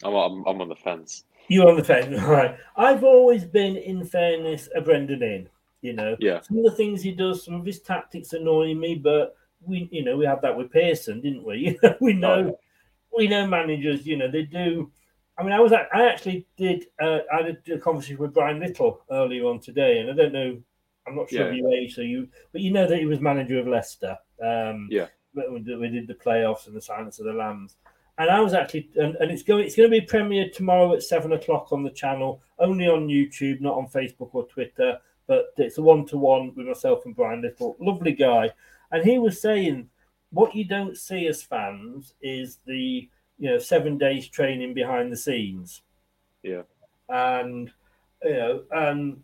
I'm, I'm, I'm on the fence. You're on the fence, right? I've always been, in fairness, a Brendan in. You know, yeah. Some of the things he does, some of his tactics annoy me, but we, you know, we had that with Pearson, didn't we? we know, oh. we know managers. You know, they do. I mean, I was, I actually did. Uh, I did a conversation with Brian Little earlier on today, and I don't know. I'm not sure yeah. of your age, so you, but you know that he was manager of Leicester. Um, yeah. We did the playoffs and the Silence of the Lambs and I was actually, and, and it's going, it's going to be premiered tomorrow at seven o'clock on the channel, only on YouTube, not on Facebook or Twitter. But it's a one to one with myself and Brian Little, lovely guy, and he was saying what you don't see as fans is the you know seven days training behind the scenes. Yeah, and you know, um,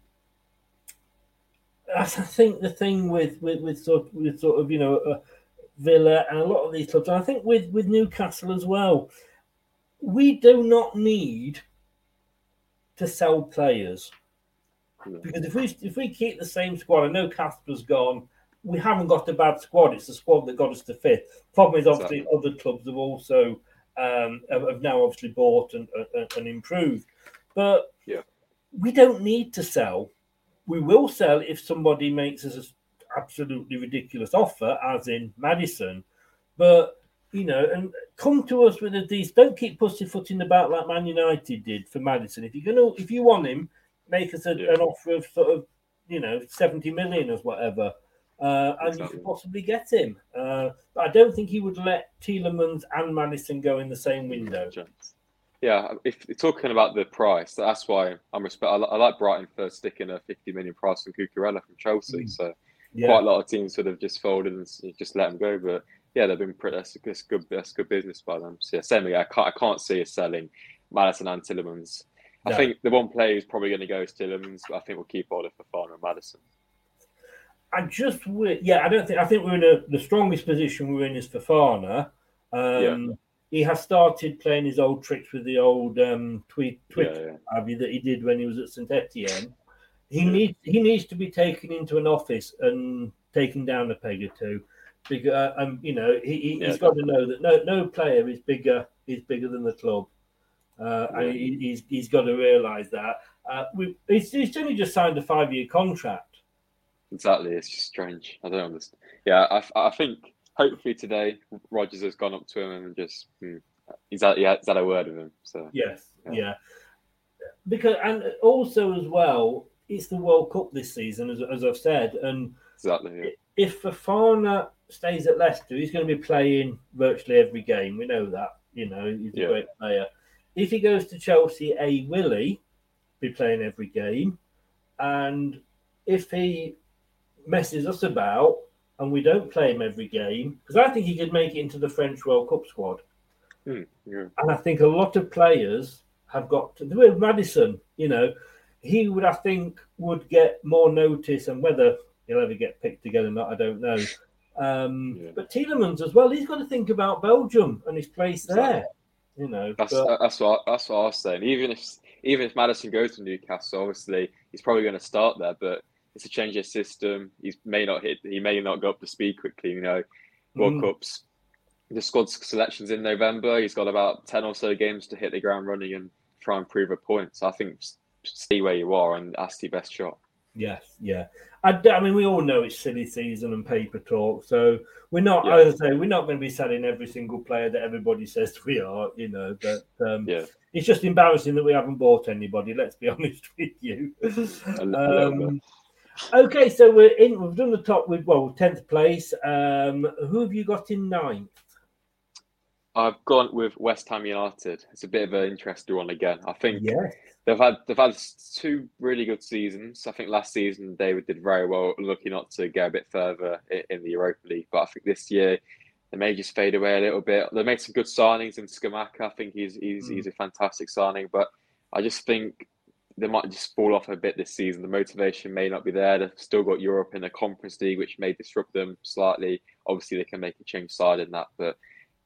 I think the thing with with with sort with sort of you know. Uh, Villa, and a lot of these clubs. And I think with with Newcastle as well, we do not need to sell players because if we if we keep the same squad, I know Kasper's gone. We haven't got a bad squad. It's the squad that got us to fifth. Problem is, obviously, exactly. other clubs have also um, have now obviously bought and, and, and improved. But yeah, we don't need to sell. We will sell if somebody makes us a absolutely ridiculous offer, as in Maddison. But you know, and come to us with a decent. Don't keep pussyfooting about like Man United did for Maddison. If you're gonna, if you want him, make us a, yeah. an offer of sort of, you know, seventy million or whatever, uh, and exactly. you could possibly get him. Uh, but I don't think he would let Tielemans and Maddison go in the same window. Yeah, if you're talking about the price, that's why I'm respect. I, like Brighton for sticking a 50 million price on Cucurella from Chelsea. Mm. So yeah. quite a lot of teams sort of just folded and just let them go. But yeah, they've been pretty. That's, that's good. That's good business by them. So yeah, same again. I can't. I can't see us selling Maddison and Tielemans. No. I think the one player who's probably going to go is Tielemans, but I think we'll keep Oliver Fofana and Maddison. I just yeah, I don't think I think we're in a, the strongest position we're in is Fofana. Um, yeah. He has started playing his old tricks with the old um, tweet Twitter yeah, yeah. that he did when he was at Saint Etienne. He needs he needs to be taken into an office and taken down a peg or two, because uh, um, you know he, has got to know that no no player is bigger is bigger than the club, uh, and he, he's he's got to realise that. Uh, we he's, he's only just signed a five year contract. Exactly, it's just strange. I don't understand. Yeah, I, I think hopefully today Rodgers has gone up to him and just hmm, he's had, yeah, he's had a word with him. So yes, yeah. yeah. Because and also as well, it's the World Cup this season, as, as I've said, and exactly. Yeah. If Fofana stays at Leicester, he's going to be playing virtually every game. We know that. You know, he's a yeah. great player. If he goes to Chelsea, a Willie be playing every game, and if he messes us about and we don't play him every game, because I think he could make it into the French World Cup squad. Mm, yeah. And I think a lot of players have got to do it. Maddison, you know, he would, I think, would get more notice, and whether he'll ever get picked together or not, I don't know. Um, yeah. But Tielemans as well, he's got to think about Belgium and his place there. You know, that's but... that's what that's what I was saying. Even if even if Maddison goes to Newcastle, obviously he's probably going to start there, but it's a change of system. He may not hit. He may not go up to speed quickly. You know, World mm. Cups, the squad selections in November. He's got about ten or so games to hit the ground running and try and prove a point. So I think see where you are and that's the best shot. Yes, yeah. I, I, mean, we all know it's silly season and paper talk, so we're not. Yeah. As I say, we're not going to be selling every single player that everybody says we are. You know, but um, yeah, it's just embarrassing that we haven't bought anybody. Let's be honest with you. um, okay, so we're in. We've done the top with well, tenth place. Um, who have you got in ninth? I've gone with West Ham United. It's a bit of an interesting one again. I think they've had they've had two really good seasons. I think last season David did very well, lucky not to go a bit further in the Europa League. But I think this year they may just fade away a little bit. They made some good signings in Scamacca. I think he's he's he's hmm. a fantastic signing, but I just think they might just fall off a bit this season. The motivation may not be there. They've still got Europe in the Conference League, which may disrupt them slightly. Obviously, they can make a change side in that, but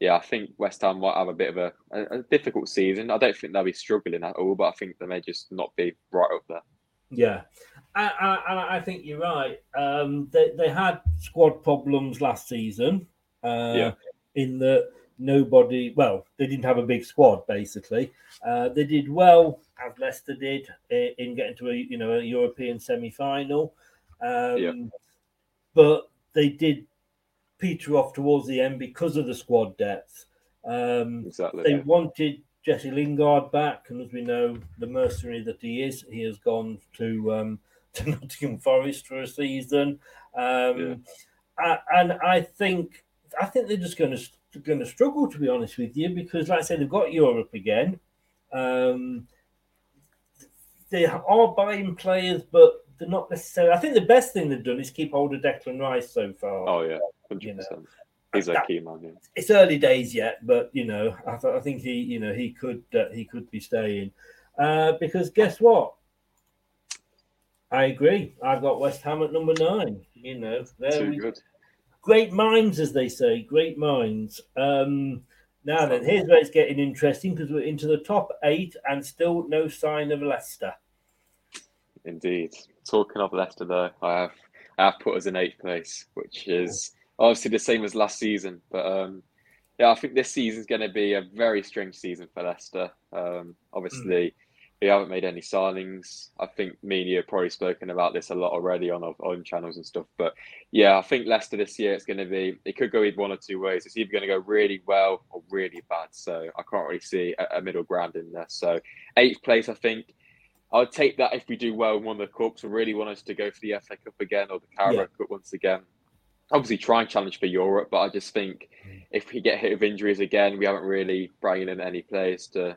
yeah, I think West Ham might have a bit of a, a, a difficult season. I don't think they'll be struggling at all, but I think they may just not be right up there. Yeah, and I, I, I think you're right. Um, they they had squad problems last season. Uh, Yeah. In that nobody, well, they didn't have a big squad. Basically, uh, they did well as Leicester did in, in getting to a you know a European semi final. Um, Yeah. But they did peter off towards the end because of the squad depth. Um, Exactly. they yeah. wanted Jesse Lingard back, and as we know, the mercenary that he is, he has gone to um, to Nottingham Forest for a season. Um, a- and I think I think they're just going to going to struggle, to be honest with you, because like I said, they've got Europe again. Um, they are buying players, but they're not necessarily. I think the best thing they've done is keep hold of Declan Rice so far. Oh yeah, hundred You know. He's a key man. Yeah. it's early days yet, but you know, I, th- I think he, you know, he could uh, he could be staying uh, because guess what? I agree. I've got West Ham at number nine. You know, there we good. great minds, as they say, great minds. Um, now then, here's where it's getting interesting because we're into the top eight and still no sign of Leicester. Indeed. Talking of Leicester, though, I have I have put us in eighth place, which is obviously the same as last season. But um, yeah, I think this season's going to be a very strange season for Leicester. Um, obviously, we haven't made any signings. I think me and you have probably spoken about this a lot already on our own channels and stuff. But yeah, I think Leicester this year it's going to be it could go either one or two ways. It's either going to go really well or really bad. So I can't really see a, a middle ground in there. So eighth place, I think. I'll take that if we do well in one of the cups. I really want us to go for the FA Cup again or the Carabao Cup once again. Obviously, try and challenge for Europe, but I just think if we get hit with injuries again, we haven't really brought in any players to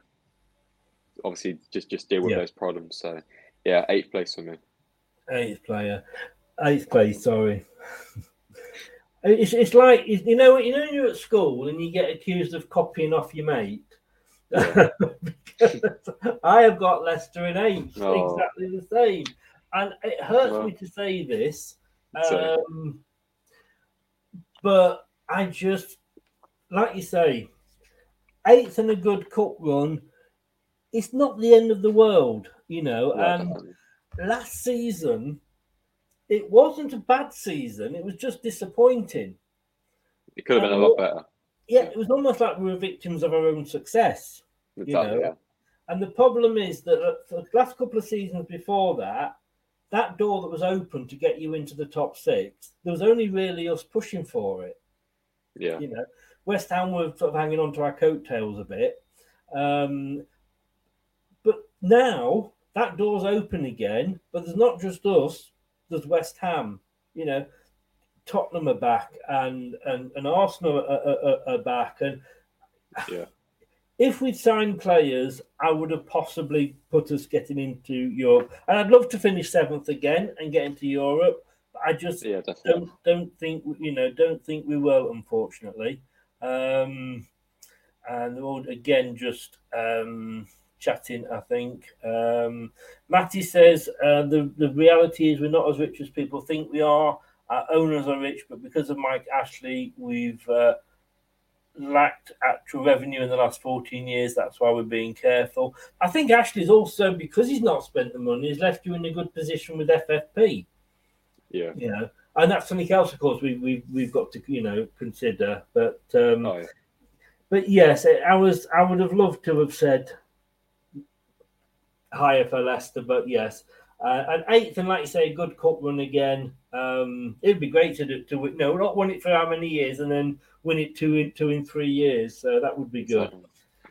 obviously just just deal with Yeah. those problems. So yeah, eighth place for me. Eighth player, eighth place. Sorry. It's, it's like you know you know you're at school and you get accused of copying off your mate. I have got Leicester in eighth, Oh. exactly the same, and it hurts Well. me to say this, um, but I just like you say, eighth and a good cup run. It's not the end of the world, you know. No, and definitely. last season, it wasn't a bad season. It was just disappointing. It could have been a lot better. Yeah, it was almost like we were victims of our own success. You know, yeah. and the problem is that uh, for the last couple of seasons before that, that door that was open to get you into the top six, there was only really us pushing for it. Yeah. You know, West Ham were sort of hanging on to our coattails a bit. Um, but now that door's open again, but there's not just us, there's West Ham. You know, Tottenham are back and, and, and Arsenal are, are, are- are back. And Yeah. If we'd signed players, I would have possibly put us getting into Europe. And I'd love to finish seventh again and get into Europe. But I just Yeah, don't don't think you know don't think we will, unfortunately. Um, and they're all again just um, chatting. I think um, Matty says uh, the the reality is we're not as rich as people think we are. Our owners are rich, but because of Mike Ashley, we've uh, lacked actual revenue in the last 14 years. That's why we're being careful. I think Ashley's also, because he's not spent the money, he's left you in a good position with FFP. Yeah. You know, and that's something else, of course, we, we, we've got to, you know, consider. But, um, Oh, yeah. but yes, I was, I would have loved to have said higher for Leicester, but yes. Uh, and eighth, and like you say, good cup run again. Um, it'd be great to do, to no, not win it for how many years, and then win it two in two in three years. So that would be good. Ho-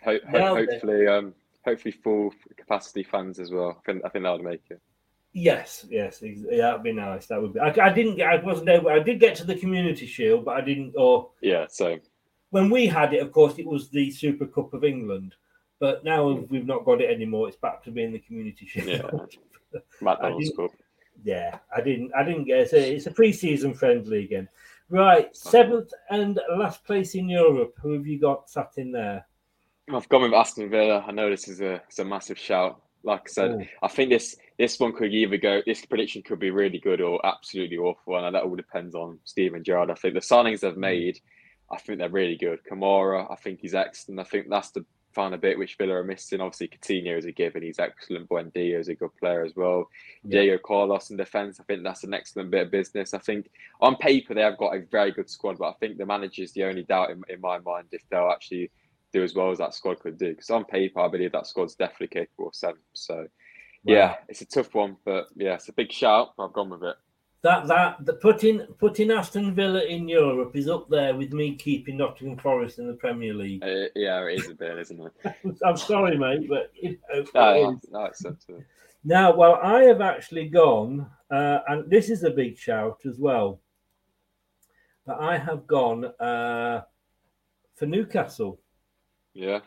ho- then. hopefully, um, hopefully full capacity fans as well. I think I think that would make it. Yes, yes, yeah, that'd be nice. That would be. I, I didn't get. I wasn't able. I did get to the community shield, but I didn't. Or Yeah. So when we had it, of course, it was the Super Cup of England. But now we've not got it anymore. It's back to being the Community Shield. Yeah. McDonald's Cup. Yeah, I didn't. I didn't get it. It's a pre-season friendly again. Right, seventh and last place in Europe. Who have you got sat in there? I've gone with Aston Villa. I know this is a, it's a massive shout. Like I said, Ooh. I think this this one could either go. This prediction could be really good or absolutely awful, and that all depends on Steven Gerrard. I think the signings they've hmm. made, I think they're really good. Kamara, I think he's excellent. I think that's the final bit which Villa are missing. Obviously, Coutinho is a given; he's excellent. Buendia is a good player as well. Yeah. Diego Carlos in defence, I think that's an excellent bit of business. I think on paper they have got a very good squad, but I think the manager is the only doubt in, in my mind if they'll actually do as well as that squad could do. Because on paper, I believe that squad's definitely capable of seven. So, yeah, it's a tough one, but yeah, it's a big shout. But I've gone with it. That that the putting putting Aston Villa in Europe is up there with me keeping Nottingham Forest in the Premier League. Uh, yeah, it is a bit, isn't it? I'm sorry, mate, but it, it No, no, it's up to it. Now, well, I have actually gone, uh, and this is a big shout as well. But I have gone uh, for Newcastle. Yeah,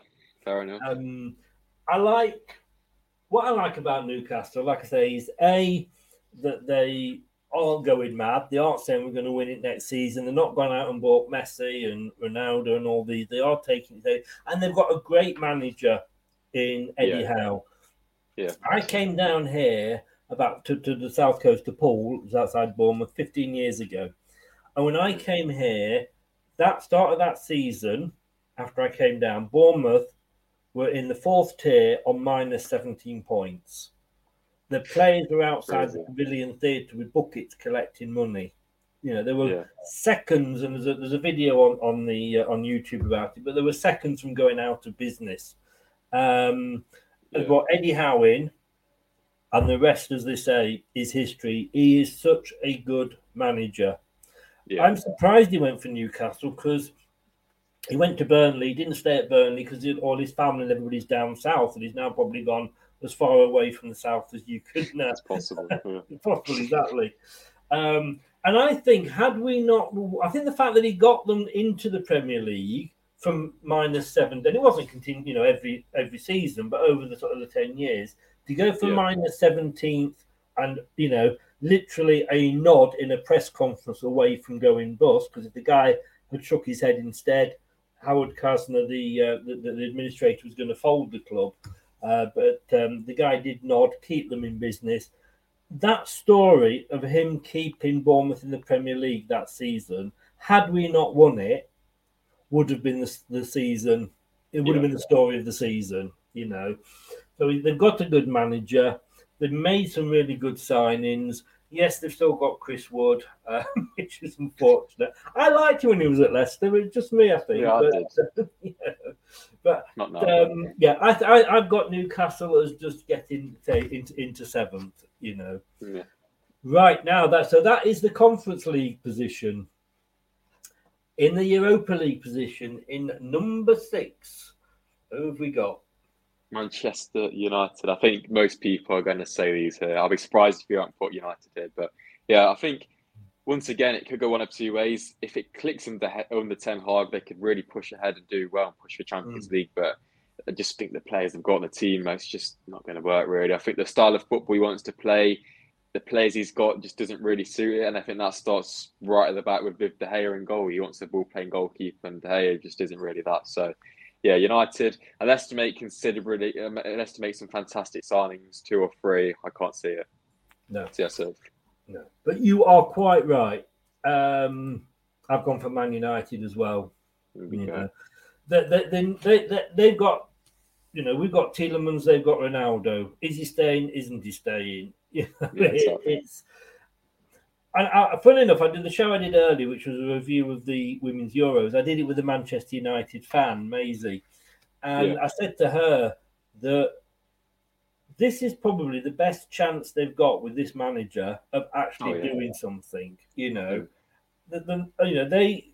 fair enough. Um, I like what I like about Newcastle. Like I say, is a that they aren't going mad. They aren't saying we're going to win it next season. They're not going out and bought Messi and Ronaldo and all these. They are taking it, and they've got a great manager in Eddie Yeah. Howe. Yeah, I came down here about to, to the south coast to it was outside Bournemouth, 15 years ago. And when I came here, that start of that season, after I came down, Bournemouth were in the fourth tier on minus 17 points. The players were outside the pavilion theatre with buckets collecting money. You know, there were Yeah. seconds, and there's a, there's a video on on the uh, on YouTube about it. But there were seconds from going out of business. Um, They've got Eddie Howe in, and the rest, as they say, is history. He is such a good manager. yeah, I'm surprised he went for Newcastle because he went to Burnley. He didn't stay at Burnley because all his family and everybody's down south, and he's now probably gone as far away from the south as you could now. it's possible. Yeah. Possibly, exactly. Um, and I think, had we not, I think the fact that he got them into the Premier League from minus seven, then it wasn't continuing, you know, every every season, but over the sort of the ten years, to go from Yeah. minus seventeenth and you know, literally a nod in a press conference away from going bust, because if the guy had shook his head instead, Howard Cosner, the, uh, the the administrator, was going to fold the club. Uh, but um, the guy did nod, keep them in business. That story of him keeping Bournemouth in the Premier League that season, had we not won it, would have been the, the season. It would have been the story of the season, you know. So they've got a good manager. They've made some really good signings. Yes, they've still got Chris Wood, uh, which is unfortunate. I liked him when he was at Leicester. It's just me, I think. Yeah, I but, yeah. but um, yeah, I, I, I've got Newcastle as just getting say, into, into seventh. You know, yeah. right now that so that is the Conference League position. In the Europa League position, in number six, who have we got? Manchester United. I think most people are going to say these here. I'll be surprised if you haven't put United here, but yeah, I think once again it could go one of two ways. If it clicks under under Ten Hag, they could really push ahead and do well and push for Champions mm. League. But I just think the players they've got on the team, it's just not going to work really. I think the style of football he wants to play, the players he's got just doesn't really suit it, and I think that starts right at the back with, with De Gea in goal. He wants a ball playing goalkeeper, and De Gea just isn't really that. So yeah, United, unless to make considerably, um, unless to make some fantastic signings, two or three, I can't see it. No, So, yeah, so no. But you are quite right. Um, I've gone for Man United as well. You know, they, they, they, they, they've got, you know, we've got Tielemans, they've got Ronaldo. Is he staying? Isn't he staying? You know, Yeah, exactly. it's. And I, funny enough, I did the show I did earlier, which was a review of the Women's Euros. I did it with a Manchester United fan, Maisie, and Yeah. I said to her that this is probably the best chance they've got with this manager of actually Oh, yeah. doing something. You know, the, the, you know they.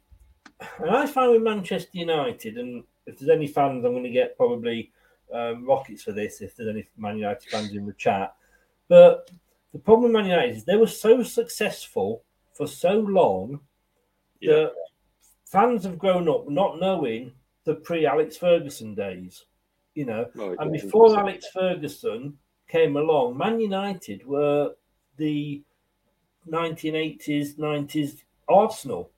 And I find with Manchester United, and if there's any fans, I'm going to get probably um, rockets for this. If there's any Man United fans in the chat, but the problem with Man United is they were so successful for so long Yeah. that fans have grown up not knowing the pre-Alex Ferguson days, you know, and yeah, before 100%. Alex Ferguson came along, Man United were the 1980s, 90s Arsenal.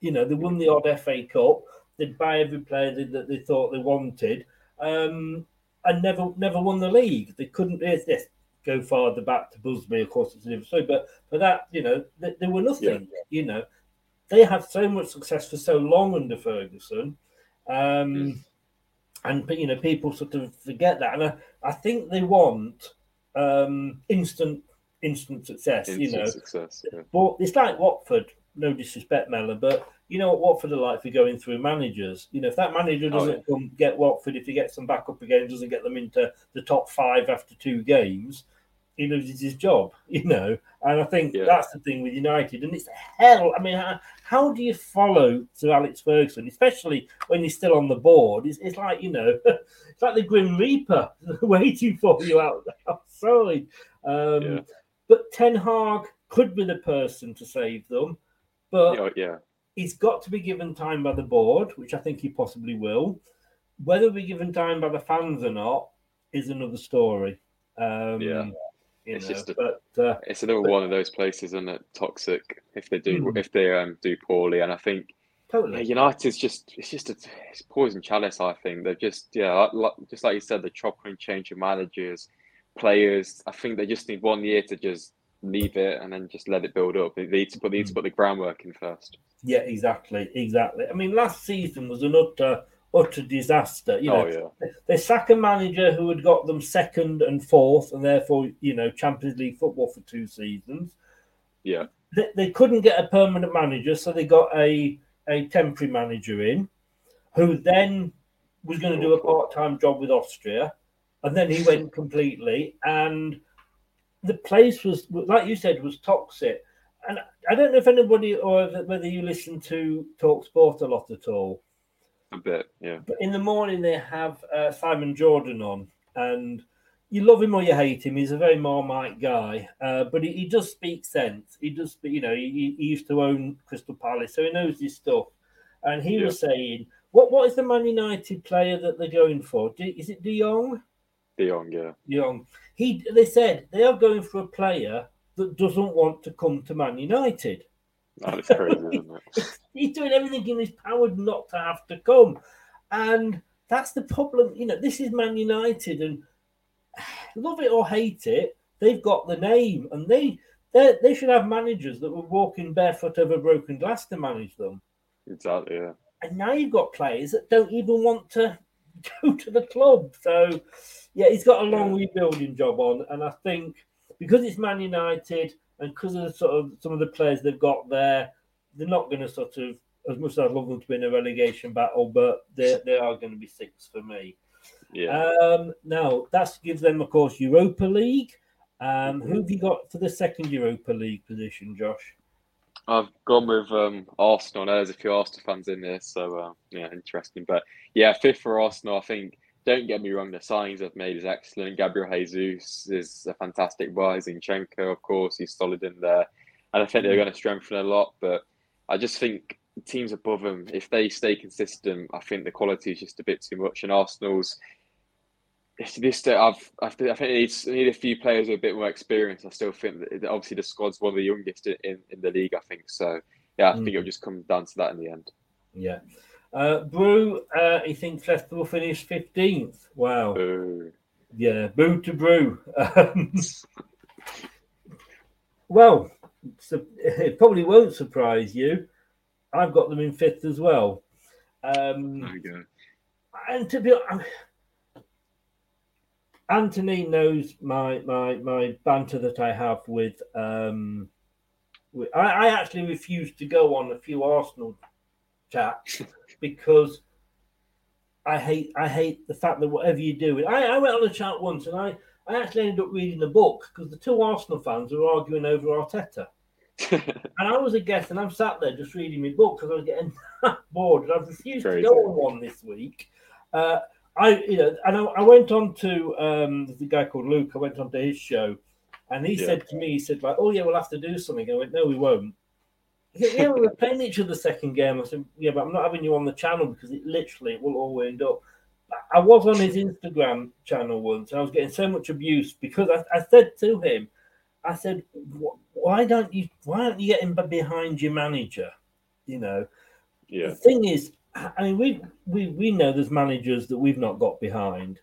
You know, they won the odd FA Cup. They'd buy every player that, they thought they wanted, um, and never never won the league. They couldn't. Yes, yes, go farther back to Busby, of course, it's a different story. But for that, you know, they, they were nothing. You know, they had so much success for so long under Ferguson. Um, and you know people sort of forget that and i, I think they want um instant instant success you know success. Yeah. but it's like watford no disrespect Mella, but you know what watford are like for going through managers you know if that manager Oh, doesn't come get watford if he gets them back up again doesn't get them into the top five after two games he loses his job you know and i think Yeah. that's the thing with united and it's hell i mean how, how do you follow Sir Alex Ferguson, especially when he's still on the board? It's, it's like you know, it's like the Grim Reaper waiting for you out outside. Um, Yeah. But Ten Hag could be the person to save them, but Yeah, yeah. he's got to be given time by the board, which I think he possibly will. Whether we're given time by the fans or not is another story. Um, Yeah. It's know, just a- but uh, It's another but- one of those places, isn't it? Toxic if they do Mm. if they um do poorly, and I think totally. United's just it's just a it's poison chalice. I think they're just yeah, like- just like you said, the chopping and changing managers, players. I think they just need one year to just leave it and then just let it build up. They need to put they need to hmm. put the groundwork in first. Yeah, exactly, exactly. I mean, last season was an utter, utter disaster. You oh, know, oh yeah, they sack a manager who had got them second and fourth, and therefore, you know, Champions League football for two seasons. yeah, They, they couldn't get a permanent manager, so they got a a temporary manager in, who then was going to do a part time job with Austria, and then he went completely, and the place was, like you said, was toxic. And I don't know if anybody or whether you listen to Talk Sport a lot at all. a bit. Yeah, But in the morning, they have uh, Simon Jordan on, and you love him or you hate him. He's a very Marmite guy, uh, but he, he does speak sense. He does, speak- you know, he, he used to own Crystal Palace, so he knows his stuff. And he was saying, "What what is the Man United player that they're going for? De, is it De Jong? De Jong. Yeah, De Jong. He they said they are going for a player that doesn't want to come to Man United." that is crazy, isn't it? he's doing everything in his power not to have to come. And that's the problem. You know, this is Man United, and love it or hate it, they've got the name, and they they they should have managers that were walking barefoot over broken glass to manage them. Exactly. Yeah. And now you've got players that don't even want to go to the club. So, yeah, he's got a long rebuilding job on, and I think because it's Man United and because of the sort of some of the players they've got there, they're not going to sort of as much as I'd love them to be in a relegation battle, but they they are going to be six for me. Yeah. Um, now that gives them, of course, Europa League. Um, who have you got for the second Europa League position, Josh? I've gone with um, Arsenal. I know there's a few Arsenal fans in there, so uh, yeah, interesting. But yeah, fifth for Arsenal. I think. Don't get me wrong, the signings they've made is excellent. Gabriel Jesus is a fantastic buy. Zinchenko, of course, he's solid in there, and I think they're mm. going to strengthen a lot. But I just think teams above them, if they stay consistent, I think the quality is just a bit too much. And Arsenal's it's this I've I think I think it needs, need a few players with a bit more experience. I still think that obviously the squad's one of the youngest in, in, in the league. I think so. Yeah, I think mm. it'll just come down to that in the end. Yeah. Uh, Brew, uh, he thinks Leicester will finish 15th. Wow. Boo. Yeah, boo to Brew. Um, well, so it probably won't surprise you. I've got them in fifth as well. Um, There we go. and to be honest, Anthony knows my my my banter that I have with. Um, with I, I actually refused to go on a few Arsenal chats because I hate I hate the fact that whatever you do, I, I went on a chat once and I I actually ended up reading the book because the two Arsenal fans were arguing over Arteta. and I was a guest, and I'm sat there just reading my book because I was getting bored, and I've refused Crazy. to go on one this week. Uh, I, you know, and I, I went on to um, a guy called Luke. I went on to his show, and he Yeah. said to me, he said like, "Oh yeah, we'll have to do something." I went, "No, we won't." Yeah, we were playing each other second game. I said, yeah, but I'm not having you on the channel because it literally will all wind up. I was on his Instagram channel once, and I was getting so much abuse because I, I said to him, I said, why don't you why aren't you getting behind your manager? You know, yeah. The thing is, I mean, we we we know there's managers that we've not got behind,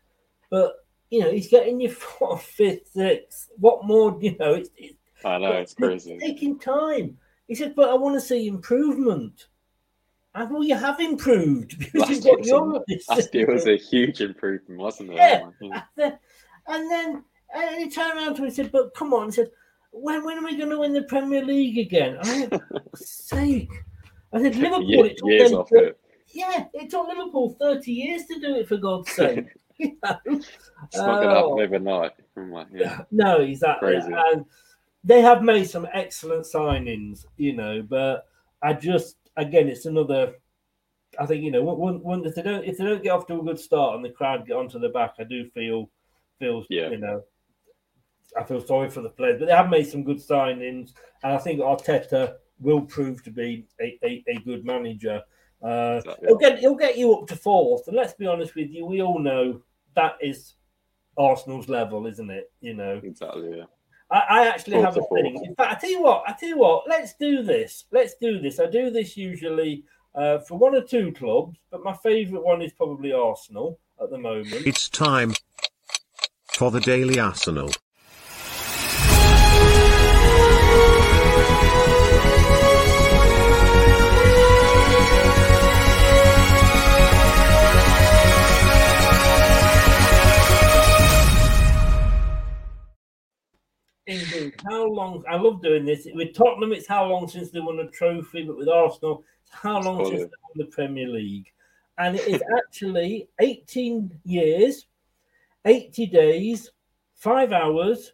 but you know, he's getting you fourth, fifth, sixth. What more? You know, it's, it's I know it's crazy. It's taking time. He said, but I want to see improvement. And well, you have improved because last you've got your. Last year was a huge improvement, wasn't it? Yeah. Oh, and then, and then and he turned around to me and said, "But come on," he said, "When when are we going to win the Premier League again?" I said, "Sake." I said, "Liverpool." It took years them, off it. Yeah, it took Liverpool thirty years to do it. For God's sake. you know? It's not going to happen overnight. Like, yeah. No, exactly. Crazy. And they have made some excellent signings, you know, but I just again, it's another. I think you know, when, if they don't if they don't get off to a good start and the crowd get onto the back, I do feel feel Yeah. you know, I feel sorry for the players, but they have made some good signings, and I think Arteta will prove to be a, a, a good manager. Uh, Exactly. he'll get he'll get you up to fourth, and let's be honest with you, we all know that is Arsenal's level, isn't it? You know, Exactly, yeah. I, I actually have a to thing. In fact, I tell you what, I tell you what, let's do this. Let's do this. I do this usually uh, for one or two clubs, but my favourite one is probably Arsenal at the moment. It's time for the Daily Arsenal. Indeed. How long? I love doing this. With Tottenham, it's how long since they won a trophy, but with Arsenal, it's how long since they won the Premier League. And it is actually 18 years, 80 days, 5 hours,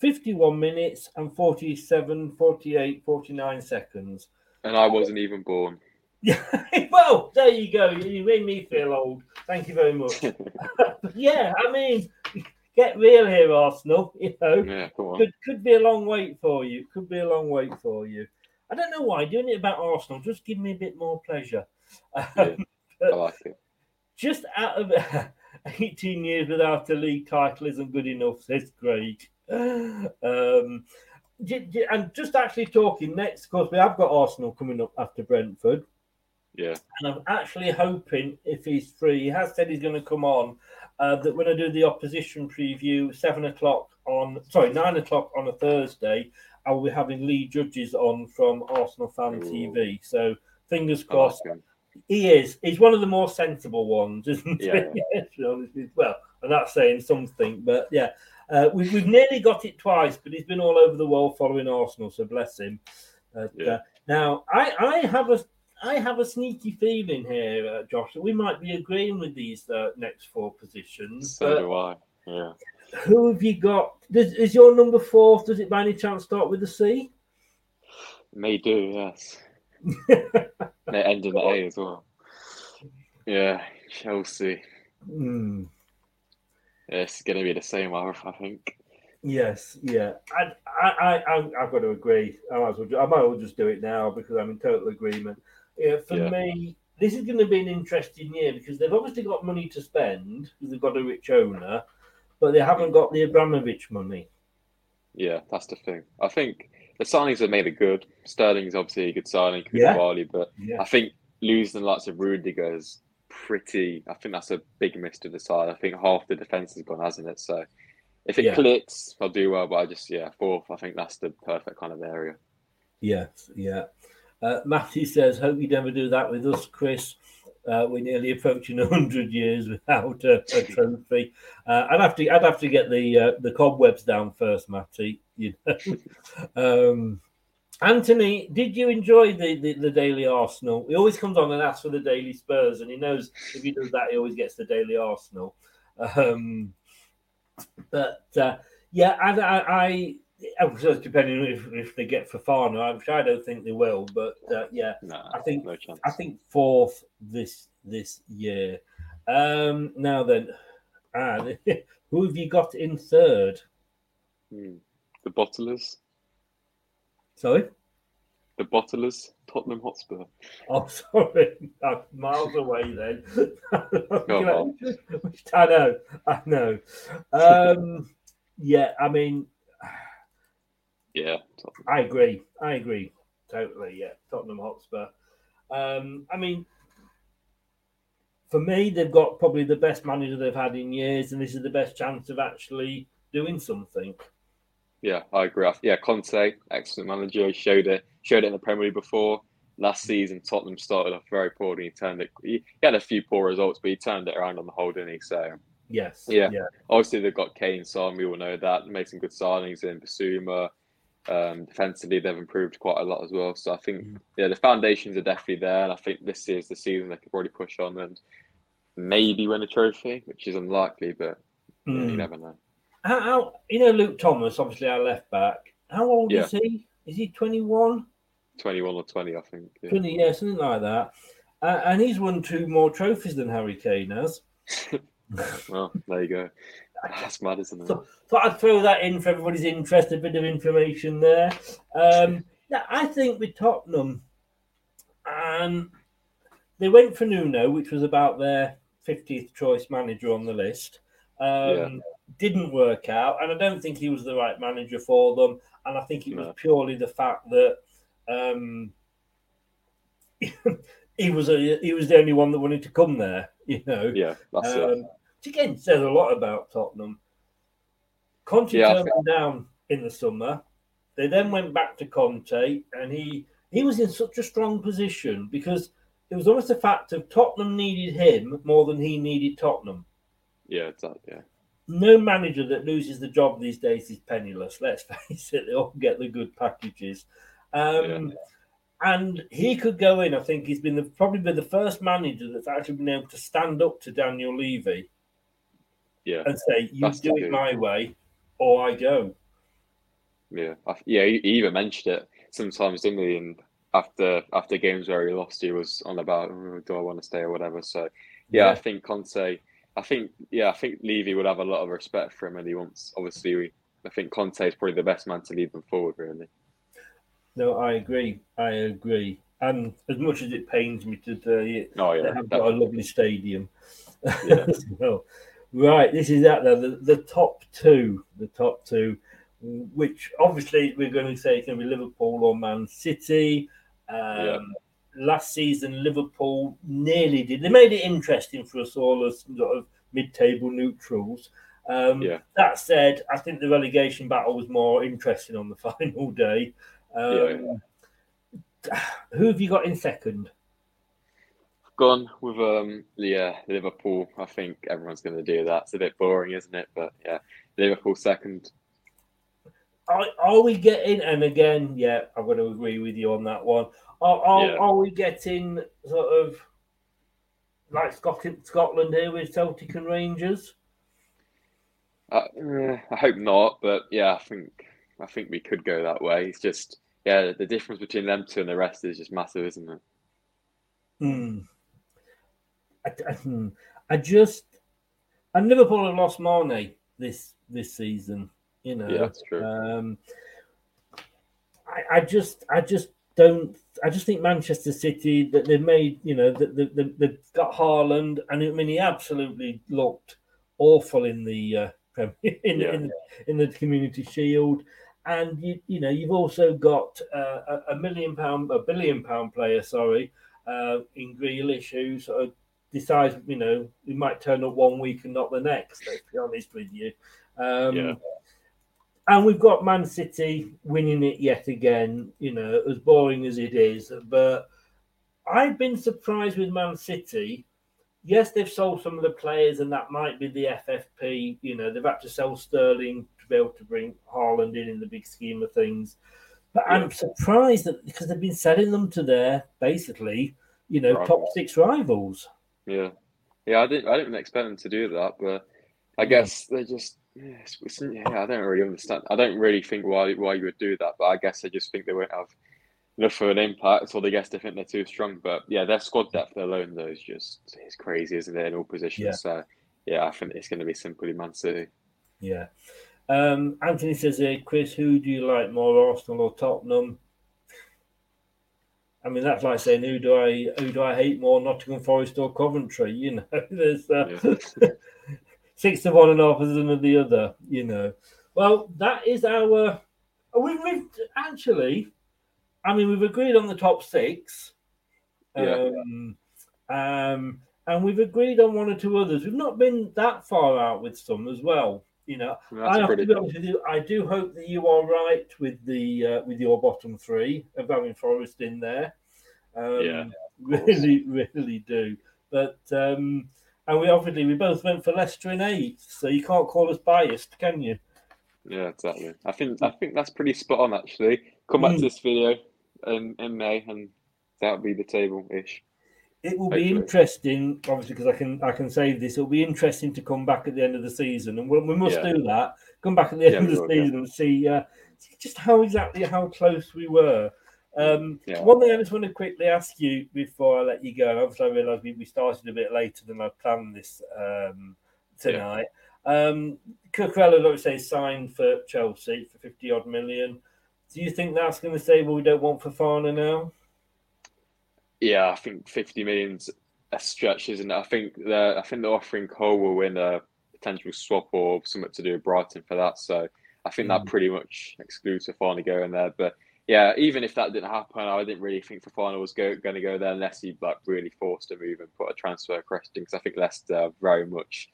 51 minutes, and 47, 48, 49 seconds. And I wasn't even born. Yeah, well, there you go. You made me feel old. Thank you very much. yeah, I mean, get real here, Arsenal. You know, Yeah, could could be a long wait for you. Could be a long wait for you. I don't know why doing it about Arsenal just give me a bit more pleasure. Yeah, I like it. Just out of 18 years without a league title isn't good enough, says Craig. Um, and just actually talking next, because we have got Arsenal coming up after Brentford. Yeah. And I'm actually hoping, if he's free, he has said he's going to come on, uh, that when I do the opposition preview, seven o'clock on, sorry, nine o'clock on a Thursday, I will be having Lee Judges on from Arsenal Fan Ooh. TV. So fingers I like crossed. He is. He's one of the more sensible ones, isn't Yeah, he? honest well, and that's saying something, but yeah. Uh, we've, we've nearly got it twice, but he's been all over the world following Arsenal, so bless him. Uh, Yeah. uh, now, I, I have a I have a sneaky feeling here, uh, Josh, that we might be agreeing with these uh, next four positions. So do I. Yeah. who have you got? Does, is your number four? Does it by any chance start with a C? May do, yes. May end in A as well. Yeah, Chelsea. Yeah, it's going to be the same, I I think. Yes, yeah. I, I, I, I- I've got to agree. I might, as well, I might as well just do it now because I'm in total agreement. Yeah, for Yeah. me, this is going to be an interesting year because they've obviously got money to spend because they've got a rich owner, but they haven't got the Abramovich money. Yeah, that's the thing. I think the signings they made are good. Sterling's obviously a good signing, Yeah. But Yeah. I think losing the likes of Rudiger is pretty. I think that's a big miss to the side. I think half the defense has gone, hasn't it? So if it Yeah. clicks, I'll do well. But I just yeah, fourth. I think that's the perfect kind of area. Yes, yeah. Uh, Matthew says, "Hope you never do that with us, Chris. Uh, we're nearly approaching hundred years without a, a trophy. Uh, I'd have to, I'd have to get the uh, the cobwebs down first, Matty. You know. um, Anthony, did you enjoy the, the the Daily Arsenal? He always comes on and asks for the Daily Spurs, and he knows if he does that, he always gets the Daily Arsenal. Um, but uh, yeah, I I suppose depending on if, if they get Fofana, which I don't think they will, but uh, yeah, Nah, I think no. I think fourth this this year. Um, now then, ah, who have you got in third? Hmm. The bottlers, Sorry, the bottlers, Tottenham Hotspur. Oh, sorry, I'm miles away then. on. I know, I know. Um, yeah, I mean, Yeah, I agree. I agree totally. Yeah, Tottenham Hotspur. Um, I mean, for me, they've got probably the best manager they've had in years, and this is the best chance of actually doing something. Yeah, I agree. Yeah, Conte, excellent manager. He showed it. Showed it in the Premier League before. Last season, Tottenham started off very poorly. He turned it. He had a few poor results, but he turned it around on the whole, didn't he? So yes, yeah. yeah. Obviously, they've got Kane, Son. We all know that. They made some good signings in Bissouma. Um, defensively, they've improved quite a lot as well. So I think mm. yeah, the foundations are definitely there, and I think this is the season they could probably push on and maybe win a trophy, which is unlikely, but mm. yeah, you never know. How, how, you know Luke Thomas, obviously our left back. How old yeah. is he? Is he twenty one? 21 or 20, I think. Yeah. 20, yeah, something like that. Uh, and he's won two more trophies than Harry Kane has. well, there you go. That's mad, isn't it? So, thought I'd throw that in for everybody's interest, a bit of information there. Um, yeah, I think with Tottenham, um, they went for Nuno, which was about their 50th choice manager on the list. Um, yeah. Didn't work out, and I don't think he was the right manager for them. And I think it was no. purely the fact that um, he was a, he was the only one that wanted to come there. You know, yeah, that's um, it. Which again says a lot about Tottenham. Conte yeah, turned them down in the summer. They then went back to Conte, and he he was in such a strong position because it was almost a fact of Tottenham needed him more than he needed Tottenham. Yeah, that, yeah. No manager that loses the job these days is penniless. Let's face it; they all get the good packages. Um, yeah. And he could go in. I think he's been the, probably been the first manager that's actually been able to stand up to Daniel Levy. Yeah, and say, "You that's do it my way, or I go." Yeah, yeah. He even mentioned it sometimes, didn't he? And after after games where he lost, he was on about, oh, "Do I want to stay or whatever?" So, yeah, yeah. I think Conte. I think, yeah, I think Levy would have a lot of respect for him, and he wants. Obviously, we, I think Conte is probably the best man to lead them forward, really. No, I agree. I agree. And as much as it pains me to say oh, yeah, they have got a lovely stadium. Yeah. well, right, this is that the, the top two, the top two, which obviously we're going to say it's going to be Liverpool or Man City. Um, yeah. Last season, Liverpool nearly did. They made it interesting for us all as sort of mid-table neutrals. Um, yeah. That said, I think the relegation battle was more interesting on the final day. Um, yeah. Who have you got in second? Gone with um yeah Liverpool. I think everyone's going to do that. It's a bit boring, isn't it? But yeah, Liverpool second. Are, are we getting? And again, yeah, I'm going to agree with you on that one. Are are, yeah. are we getting sort of like Scotland, Scotland here with Celtic and Rangers? Uh, I hope not, but yeah, I think I think we could go that way. It's just yeah, the difference between them two and the rest is just massive, isn't it? Hmm. I, I, hmm. I just and Liverpool have lost Mane this this season. You know, yeah, that's true. Um, I, I just I just don't. I just think Manchester City that they've made. You know, that the, they, they've got Haaland, and I mean he absolutely looked awful in the uh, in, yeah. in, in the Community Shield and you you know you've also got uh, a, million pound, a billion pound player, sorry, uh, in Grealish, who sort of decides you know he might turn up one week and not the next. Let's be honest with you. Um, yeah. And we've got Man City winning it yet again. You know, as boring as it is, but I've been surprised with Man City. Yes, they've sold some of the players, and that might be the FFP. You know, they've had to sell Sterling to be able to bring Haaland in in the big scheme of things. But yeah. I'm surprised that because they've been selling them to their basically, you know, right. top six rivals. Yeah, yeah. I didn't. I didn't expect them to do that, but I guess they just. Yeah, yeah, I don't really understand. I don't really think why why you would do that, but I guess I just think they won't have enough of an impact, or they guess they think they're too strong. But yeah, their squad depth alone though is just it's crazy, isn't it? In all positions. Yeah. So yeah, I think it's going to be simply Man City. Yeah. Um, Anthony says here, Chris, who do you like more, Arsenal or Tottenham? I mean, that's like saying who do I who do I hate more, Nottingham Forest or Coventry? You know, there's uh, yeah. six of one and half of the other. You know, well, that is our. We've, we've actually, I mean, we've agreed on the top six. Yeah. Um, um, and we've agreed on one or two others. We've not been that far out with some as well. You know, I have to be honest with you. I do hope that you are right with the uh, with your bottom three of having Forest in there. Um, yeah, really, really do. But um, and we obviously we both went for Leicester in eighth, so you can't call us biased, can you? Yeah, exactly. I think I think that's pretty spot on. Actually, come back Mm. to this video in in May, and that'll be the table ish. It will be interesting, obviously, because I can I can say this. It'll be interesting to come back at the end of the season, and we, we must Yeah. do that. Come back at the end Yeah, of the will, yeah. season and see, uh, see just how exactly how close we were. Um, Yeah. One thing I just want to quickly ask you before I let you go, and obviously I realise we, we started a bit later than I planned this um, tonight. Um, Cucurella, like I say, signed for Chelsea for fifty odd million. Do you think that's going to say, well, we don't want Fofana now? Yeah, I think fifty million's a stretch, isn't it? I think they're I think they're offering Colwill a potential swap or something to do with Brighton for that. So I think that mm. pretty much excludes Fofana going there. But yeah, even if that didn't happen, I didn't really think Fofana was go, going to go there unless he like really forced a move and put a transfer request in. Because I think Leicester are very much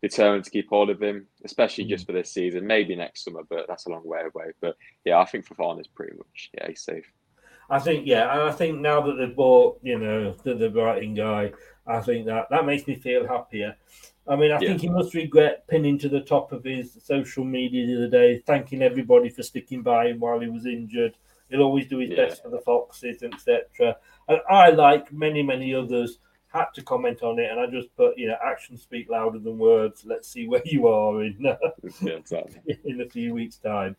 determined to keep hold of him, especially just mm. for this season. Maybe next summer, but that's a long way away. But yeah, I think Fofana's pretty much yeah he's safe. I think yeah, and I think now that they've bought, you know, the, the Brighton guy, I think that that makes me feel happier. I mean, I Yeah. think he must regret pinning to the top of his social media the other day, thanking everybody for sticking by him while he was injured. He'll always do his Yeah. best for the Foxes, etc. And I, like many, many others, had to comment on it, and I just put, you know, actions speak louder than words. Let's see where you are in uh, Yeah, exactly. in a few weeks' time.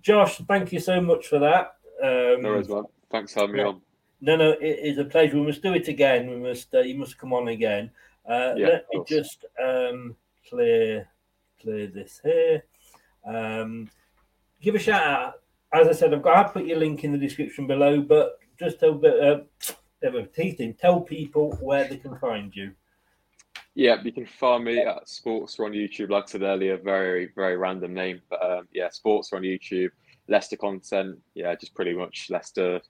Josh, thank you so much for that. Um, No worries, man. Thanks for having me on. no, no, it is a pleasure. We must do it again. We must. Uh, you must come on again. Uh, Yeah, let me just um, clear clear this here. Um, give a shout out. As I said, I've got. I put your link in the description below, but just a bit. Uh, bit of teeth in. Tell people where they can find you. Yeah, you can find me at Sports on YouTube. Like I said earlier, very, very random name. But um, yeah, Sports on YouTube. Leicester content. Yeah, just pretty much Leicester.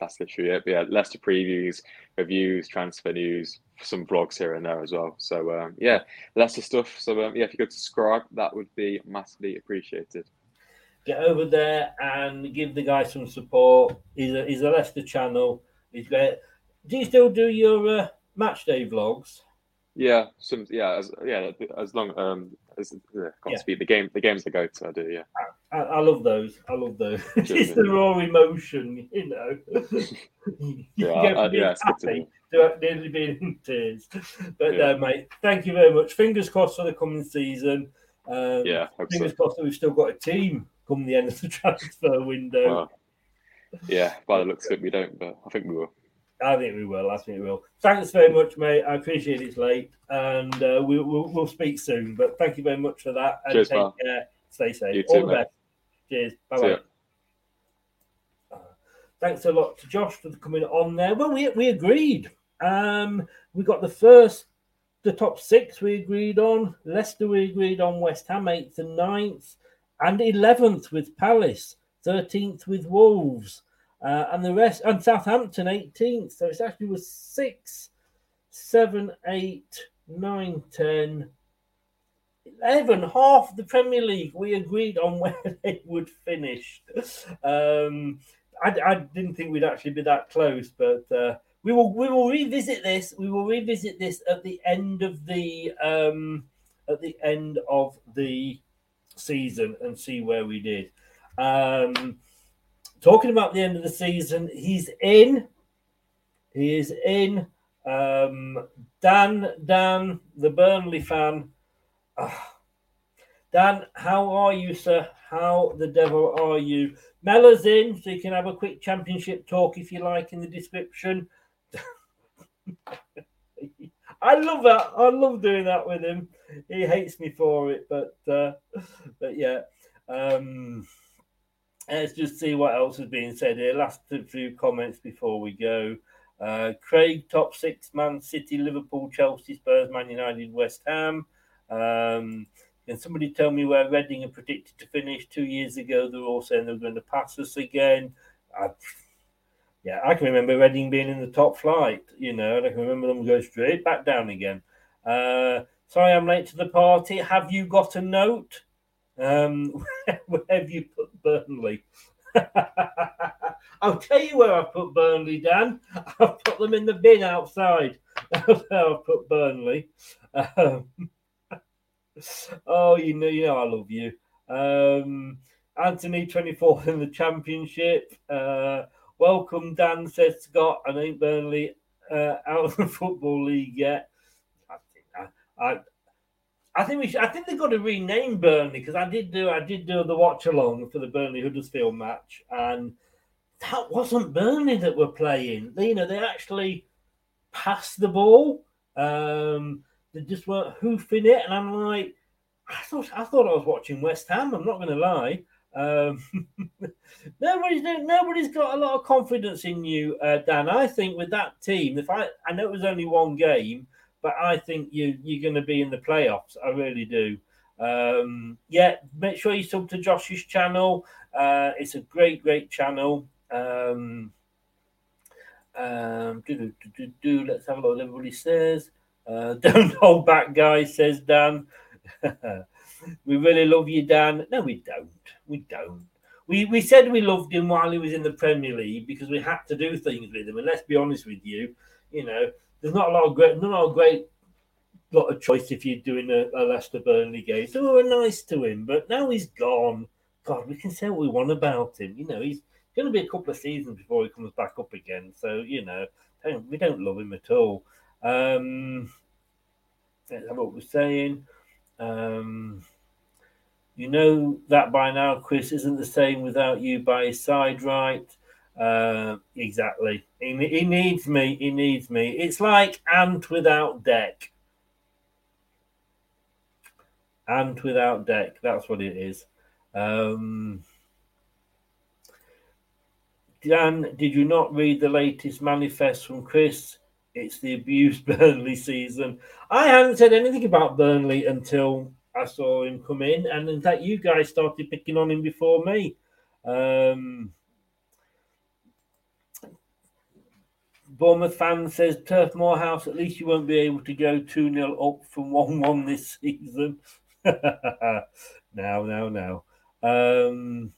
That's literally it. But yeah, Leicester previews, reviews, transfer news, some vlogs here and there as well. So um, yeah, Leicester stuff. So um, yeah, if you could subscribe, that would be massively appreciated. Get over there and give the guy some support. He's a, he's a Leicester channel. He's great. Do you still do your uh, match day vlogs? Yeah, some yeah, as yeah, as long um as yeah, Yeah. speak the game, the games that go to I do. Yeah, I, I love those. I love those. It's the mate. raw emotion, you know. you Yeah, I- from yeah, it's happy to nearly being in tears. But Yeah. no, mate, thank you very much. Fingers crossed for the coming season. Um, yeah, hope so. fingers crossed that we've still got a team come the end of the transfer window. Well, yeah, by the looks of it, we don't, but I think we will. I think we will. I think we will. Thanks very much, mate. I appreciate it's late, and uh, we, we'll, we'll speak soon. But thank you very much for that. And Cheers, take care. Stay safe. You All too, the mate. best. Cheers. Bye bye. ya. Thanks a lot to Josh for coming on there. Well, we we agreed. Um, we got the first, the top six we agreed on. Leicester we agreed on. West Ham eighth and 9th, and eleventh with Palace, thirteenth with Wolves, uh, and the rest and Southampton eighteenth. So it's actually was six, seven, eight, nine, ten. 11, half the Premier League, we agreed on where they would finish. Um, I, I didn't think we'd actually be that close, but uh, we will we will revisit this. We will revisit this at the end of the um, at the end of the season and see where we did. Um, talking about the end of the season, he's in. He is in. Um, Dan, Dan, the Burnley fan. Ah. Dan, how are you, sir? How the devil are you? Mellor's in, so you can have a quick championship talk if you like in the description. I love that. I love doing that with him. He hates me for it, but uh, but yeah. Um, Let's just see what else is being said here. Last few comments before we go. Uh, Craig, top six, Man City, Liverpool, Chelsea, Spurs, Man United, West Ham. Um, can somebody tell me where Reading are predicted to finish? Two years ago, they were all saying they were going to pass us again. I, yeah, I can remember Reading being in the top flight. You know, and I can remember them going straight back down again. Uh, sorry, I'm late to the party. Have you got a note? Um, where have you put Burnley? I'll tell you where I put Burnley, Dan. I've put them in the bin outside. That's where I put Burnley. Um, oh, you know, you know, I love you. Um, Anthony, 24th in the championship. Uh, welcome, Dan, says Scott. I ain't Burnley uh, out of the Football League yet. I I, I, think we should, I think they've got to rename Burnley because I did do I did do the watch along for the Burnley Huddersfield match, and that wasn't Burnley that were playing. They, you know, they actually passed the ball. Um, they just weren't hoofing it, and I'm like, I thought I thought I was watching West Ham. I'm not going to lie. Um, nobody's nobody's got a lot of confidence in you, uh, Dan. I think with that team, if I I know it was only one game, but I think you you're going to be in the playoffs. I really do. Um, yeah, make sure you sub to Josh's channel. Uh, it's a great, great channel. Um, um, do, do, do, do, Let's have a look. What everybody says. Uh, don't hold back, guys, says Dan. we really love you, Dan. No, we don't. We don't. We, we said we loved him while he was in the Premier League because we had to do things with him. And let's be honest with you, you know, there's not a lot of great, not a great lot of choice if you're doing a, a Leicester Burnley game. So we were nice to him, but now he's gone. God, we can say what we want about him. You know, he's going to be a couple of seasons before he comes back up again. So you know, we don't love him at all. Um, that's what we're saying. Um, you know that by now, Chris isn't the same without you by his side, right? Uh, exactly. He, he needs me. He needs me. It's like Ant without Dec. Ant without Dec. That's what it is. Um, Dan, did you not read the latest manifest from Chris? It's the abused Burnley season. I hadn't said anything about Burnley until I saw him come in, and in fact, you guys started picking on him before me. Um, Bournemouth fan says Turf Moorhouse, at least you won't be able to go 2 0 up from 1 1 this season. now, now, now. Um,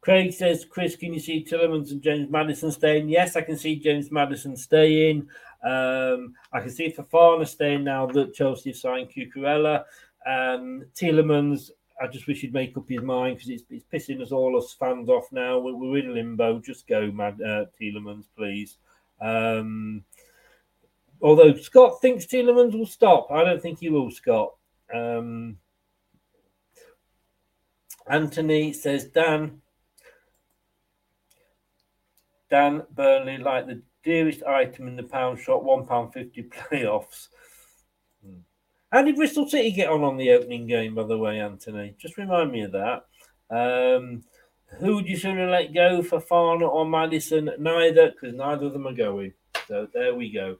Craig says, Chris, can you see Tielemans and James Maddison staying? Yes, I can see James Maddison staying. Um, I can see Fofana staying now that Chelsea have signed Cucurella. Um, Tielemans, I just wish he'd make up his mind because it's, it's, pissing us all us fans off now. We're, we're in limbo. Just go, Mad uh, Tielemans, please. Um, although Scott thinks Tielemans will stop, I don't think he will, Scott. Um, Anthony says, Dan, Dan Burnley like the dearest item in the pound shop, one pound fifty playoffs. Hmm. How did Bristol City get on on the opening game, by the way, Anthony? Just remind me of that. Um, who would you sooner let go for Fofana or Maddison? Neither, because neither of them are going. So there we go.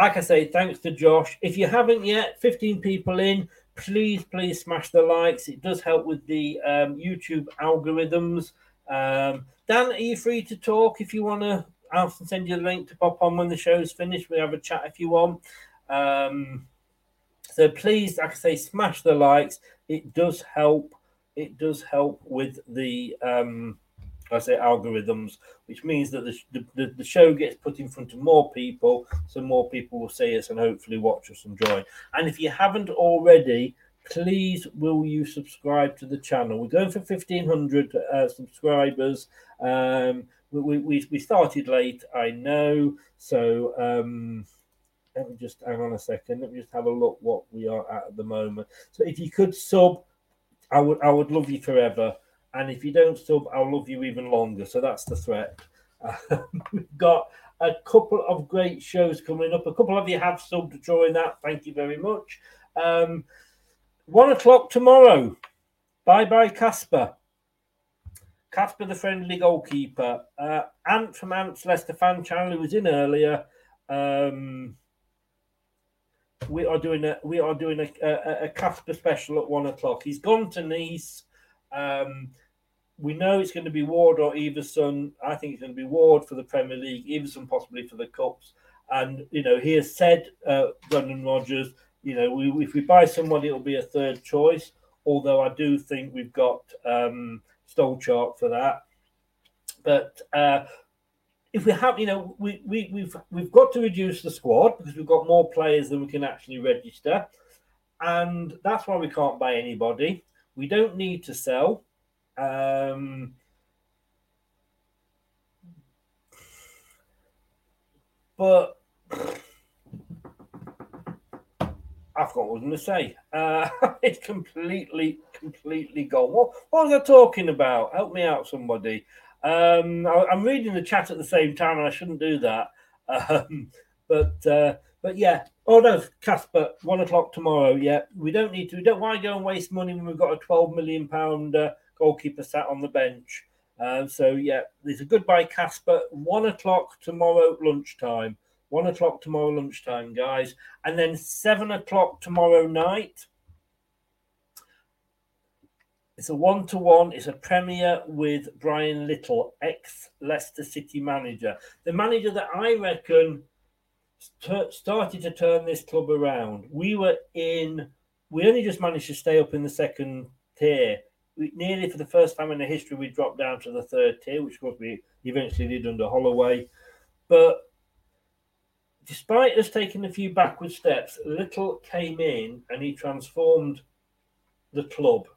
Like I say, thanks to Josh. If you haven't yet, 15 people in, please, please smash the likes. It does help with the um, YouTube algorithms. Um, Dan, are you free to talk if you want to? I'll send you the link to pop on when the show's finished. We have a chat if you want. Um, so please, like I say, smash the likes. It does help. It does help with the um, I say algorithms, which means that the, the, the show gets put in front of more people, so more people will see us and hopefully watch us and join. And if you haven't already, please will you subscribe to the channel? We're going for 1500 uh, subscribers. Um, we, we, we started late, I know. So um, let me just hang on a second. Let me just have a look what we are at at the moment. So if you could sub, I would I would love you forever. And if you don't sub, I'll love you even longer. So that's the threat. we've got a couple of great shows coming up. A couple of you have subbed to join that. Thank you very much. Um, one o'clock tomorrow. Bye bye, Kasper. Kasper, the friendly goalkeeper. Uh, Ant from Ant's Leicester fan channel, who was in earlier. Um, we are doing a we are doing a, a, a special at one o'clock. He's gone to Nice. Um, we know it's going to be Ward or Iversen. I think it's going to be Ward for the Premier League, Iversen possibly for the Cups. And you know, he has said, uh, Brendan Rodgers, you know, we, if we buy somebody, it'll be a third choice. Although I do think we've got um, Stolarczyk for that. But uh, if we have, you know, we, we, we've we've got to reduce the squad because we've got more players than we can actually register, and that's why we can't buy anybody. We don't need to sell. Um, but I've got what I going to say. Uh, it's completely, completely gone. What, what was I talking about? Help me out, somebody. Um, I, am reading the chat at the same time, and I shouldn't do that. Um, but uh, but yeah. Oh no, Kasper, one o'clock tomorrow. Yeah, we don't need to. We don't want to go and waste money when we've got a 12 million pound uh, goalkeeper sat on the bench. Uh, so yeah, there's a goodbye, Kasper. One o'clock tomorrow lunchtime. One o'clock tomorrow lunchtime, guys, and then seven o'clock tomorrow night. It's a one to one. It's a premiere with Brian Little, ex Leicester City manager, the manager that I reckon st- started to turn this club around. We were in. We only just managed to stay up in the second tier. We, nearly for the first time in the history, we dropped down to the third tier, which course we eventually did under Holloway. But despite us taking a few backward steps, Little came in and he transformed the club.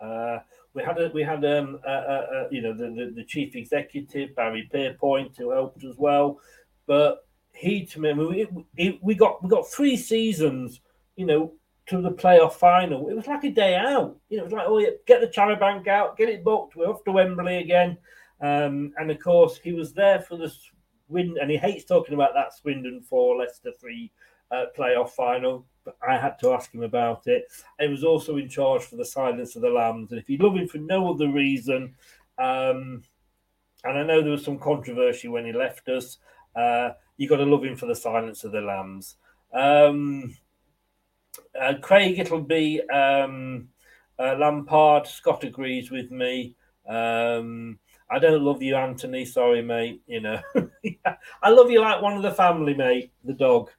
Uh, we had a, we had um, a, a, you know the, the, the, chief executive Barry Pierpoint who helped as well, but he to me we, we got we got three seasons you know to the playoff final. It was like a day out. You know, it was like oh yeah, get the Charabanc out, get it booked. We're off to Wembley again, um, and of course he was there for the win, and he hates talking about that Swindon four, Leicester three uh, playoff final. But I had to ask him about it. He was also in charge for the Silence of the Lambs, and if you love him for no other reason, um, and I know there was some controversy when he left us, uh, you got to love him for the Silence of the Lambs. Um, uh, Craig, it'll be um, uh, Lampard. Scott agrees with me. Um, I don't love you, Anthony. Sorry, mate. You know, I love you like one of the family, mate. The dog.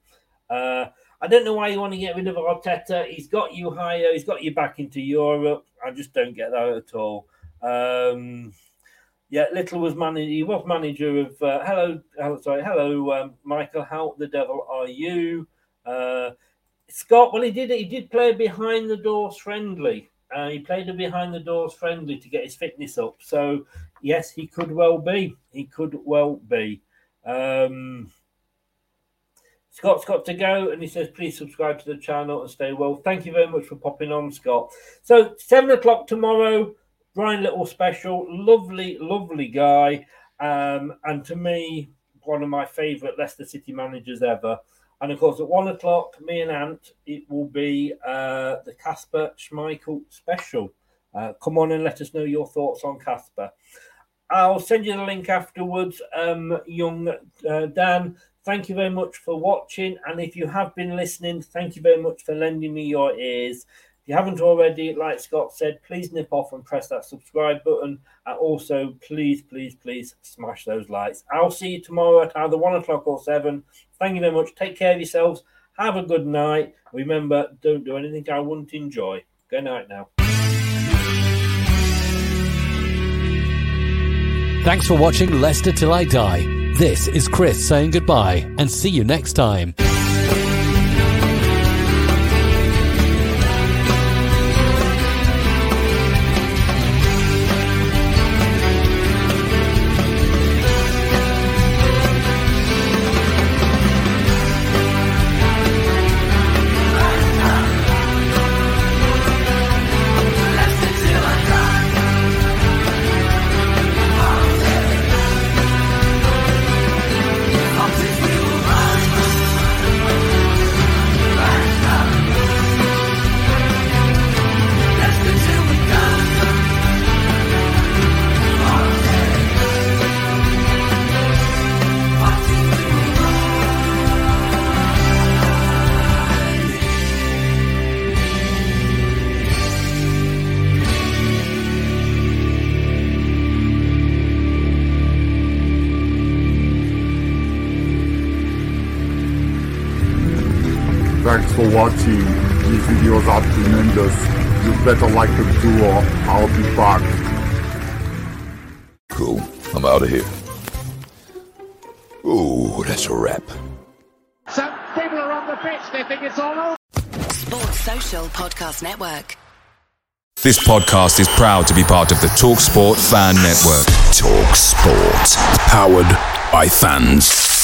Uh, I don't know why you want to get rid of Arteta. He's got you higher. He's got you back into Europe. I just don't get that at all. Um, yeah, Little was manager. He was manager of. Uh, hello, hello, sorry, hello, um, Michael. How the devil are you, uh, Scott? Well, he did. He did play behind the doors friendly. Uh, he played a behind the doors friendly to get his fitness up. So yes, he could well be. He could well be. Um, Scott's got to go, and he says, please subscribe to the channel and stay well. Thank you very much for popping on, Scott. So, seven o'clock tomorrow, Brian Little special. Lovely, lovely guy. Um, and to me, one of my favourite Leicester City managers ever. And of course, at one o'clock, me and Ant, it will be uh, the Kasper Schmeichel special. Uh, come on and let us know your thoughts on Kasper. I'll send you the link afterwards, um, young uh, Dan. Thank you very much for watching. And if you have been listening, thank you very much for lending me your ears. If you haven't already, like Scott said, please nip off and press that subscribe button. And also, please, please, please smash those likes. I'll see you tomorrow at either one o'clock or seven. Thank you very much. Take care of yourselves. Have a good night. Remember, don't do anything I wouldn't enjoy. Good night now. Thanks for watching Leicester Till I Die. This is Chris saying goodbye and see you next time. Better like the too or I'll be back. Cool. I'm out of here. Ooh, that's a wrap. Some people are on the pitch. They think it's all over. Sports Social Podcast Network. This podcast is proud to be part of the TalkSport Fan Network. TalkSport. Powered by fans.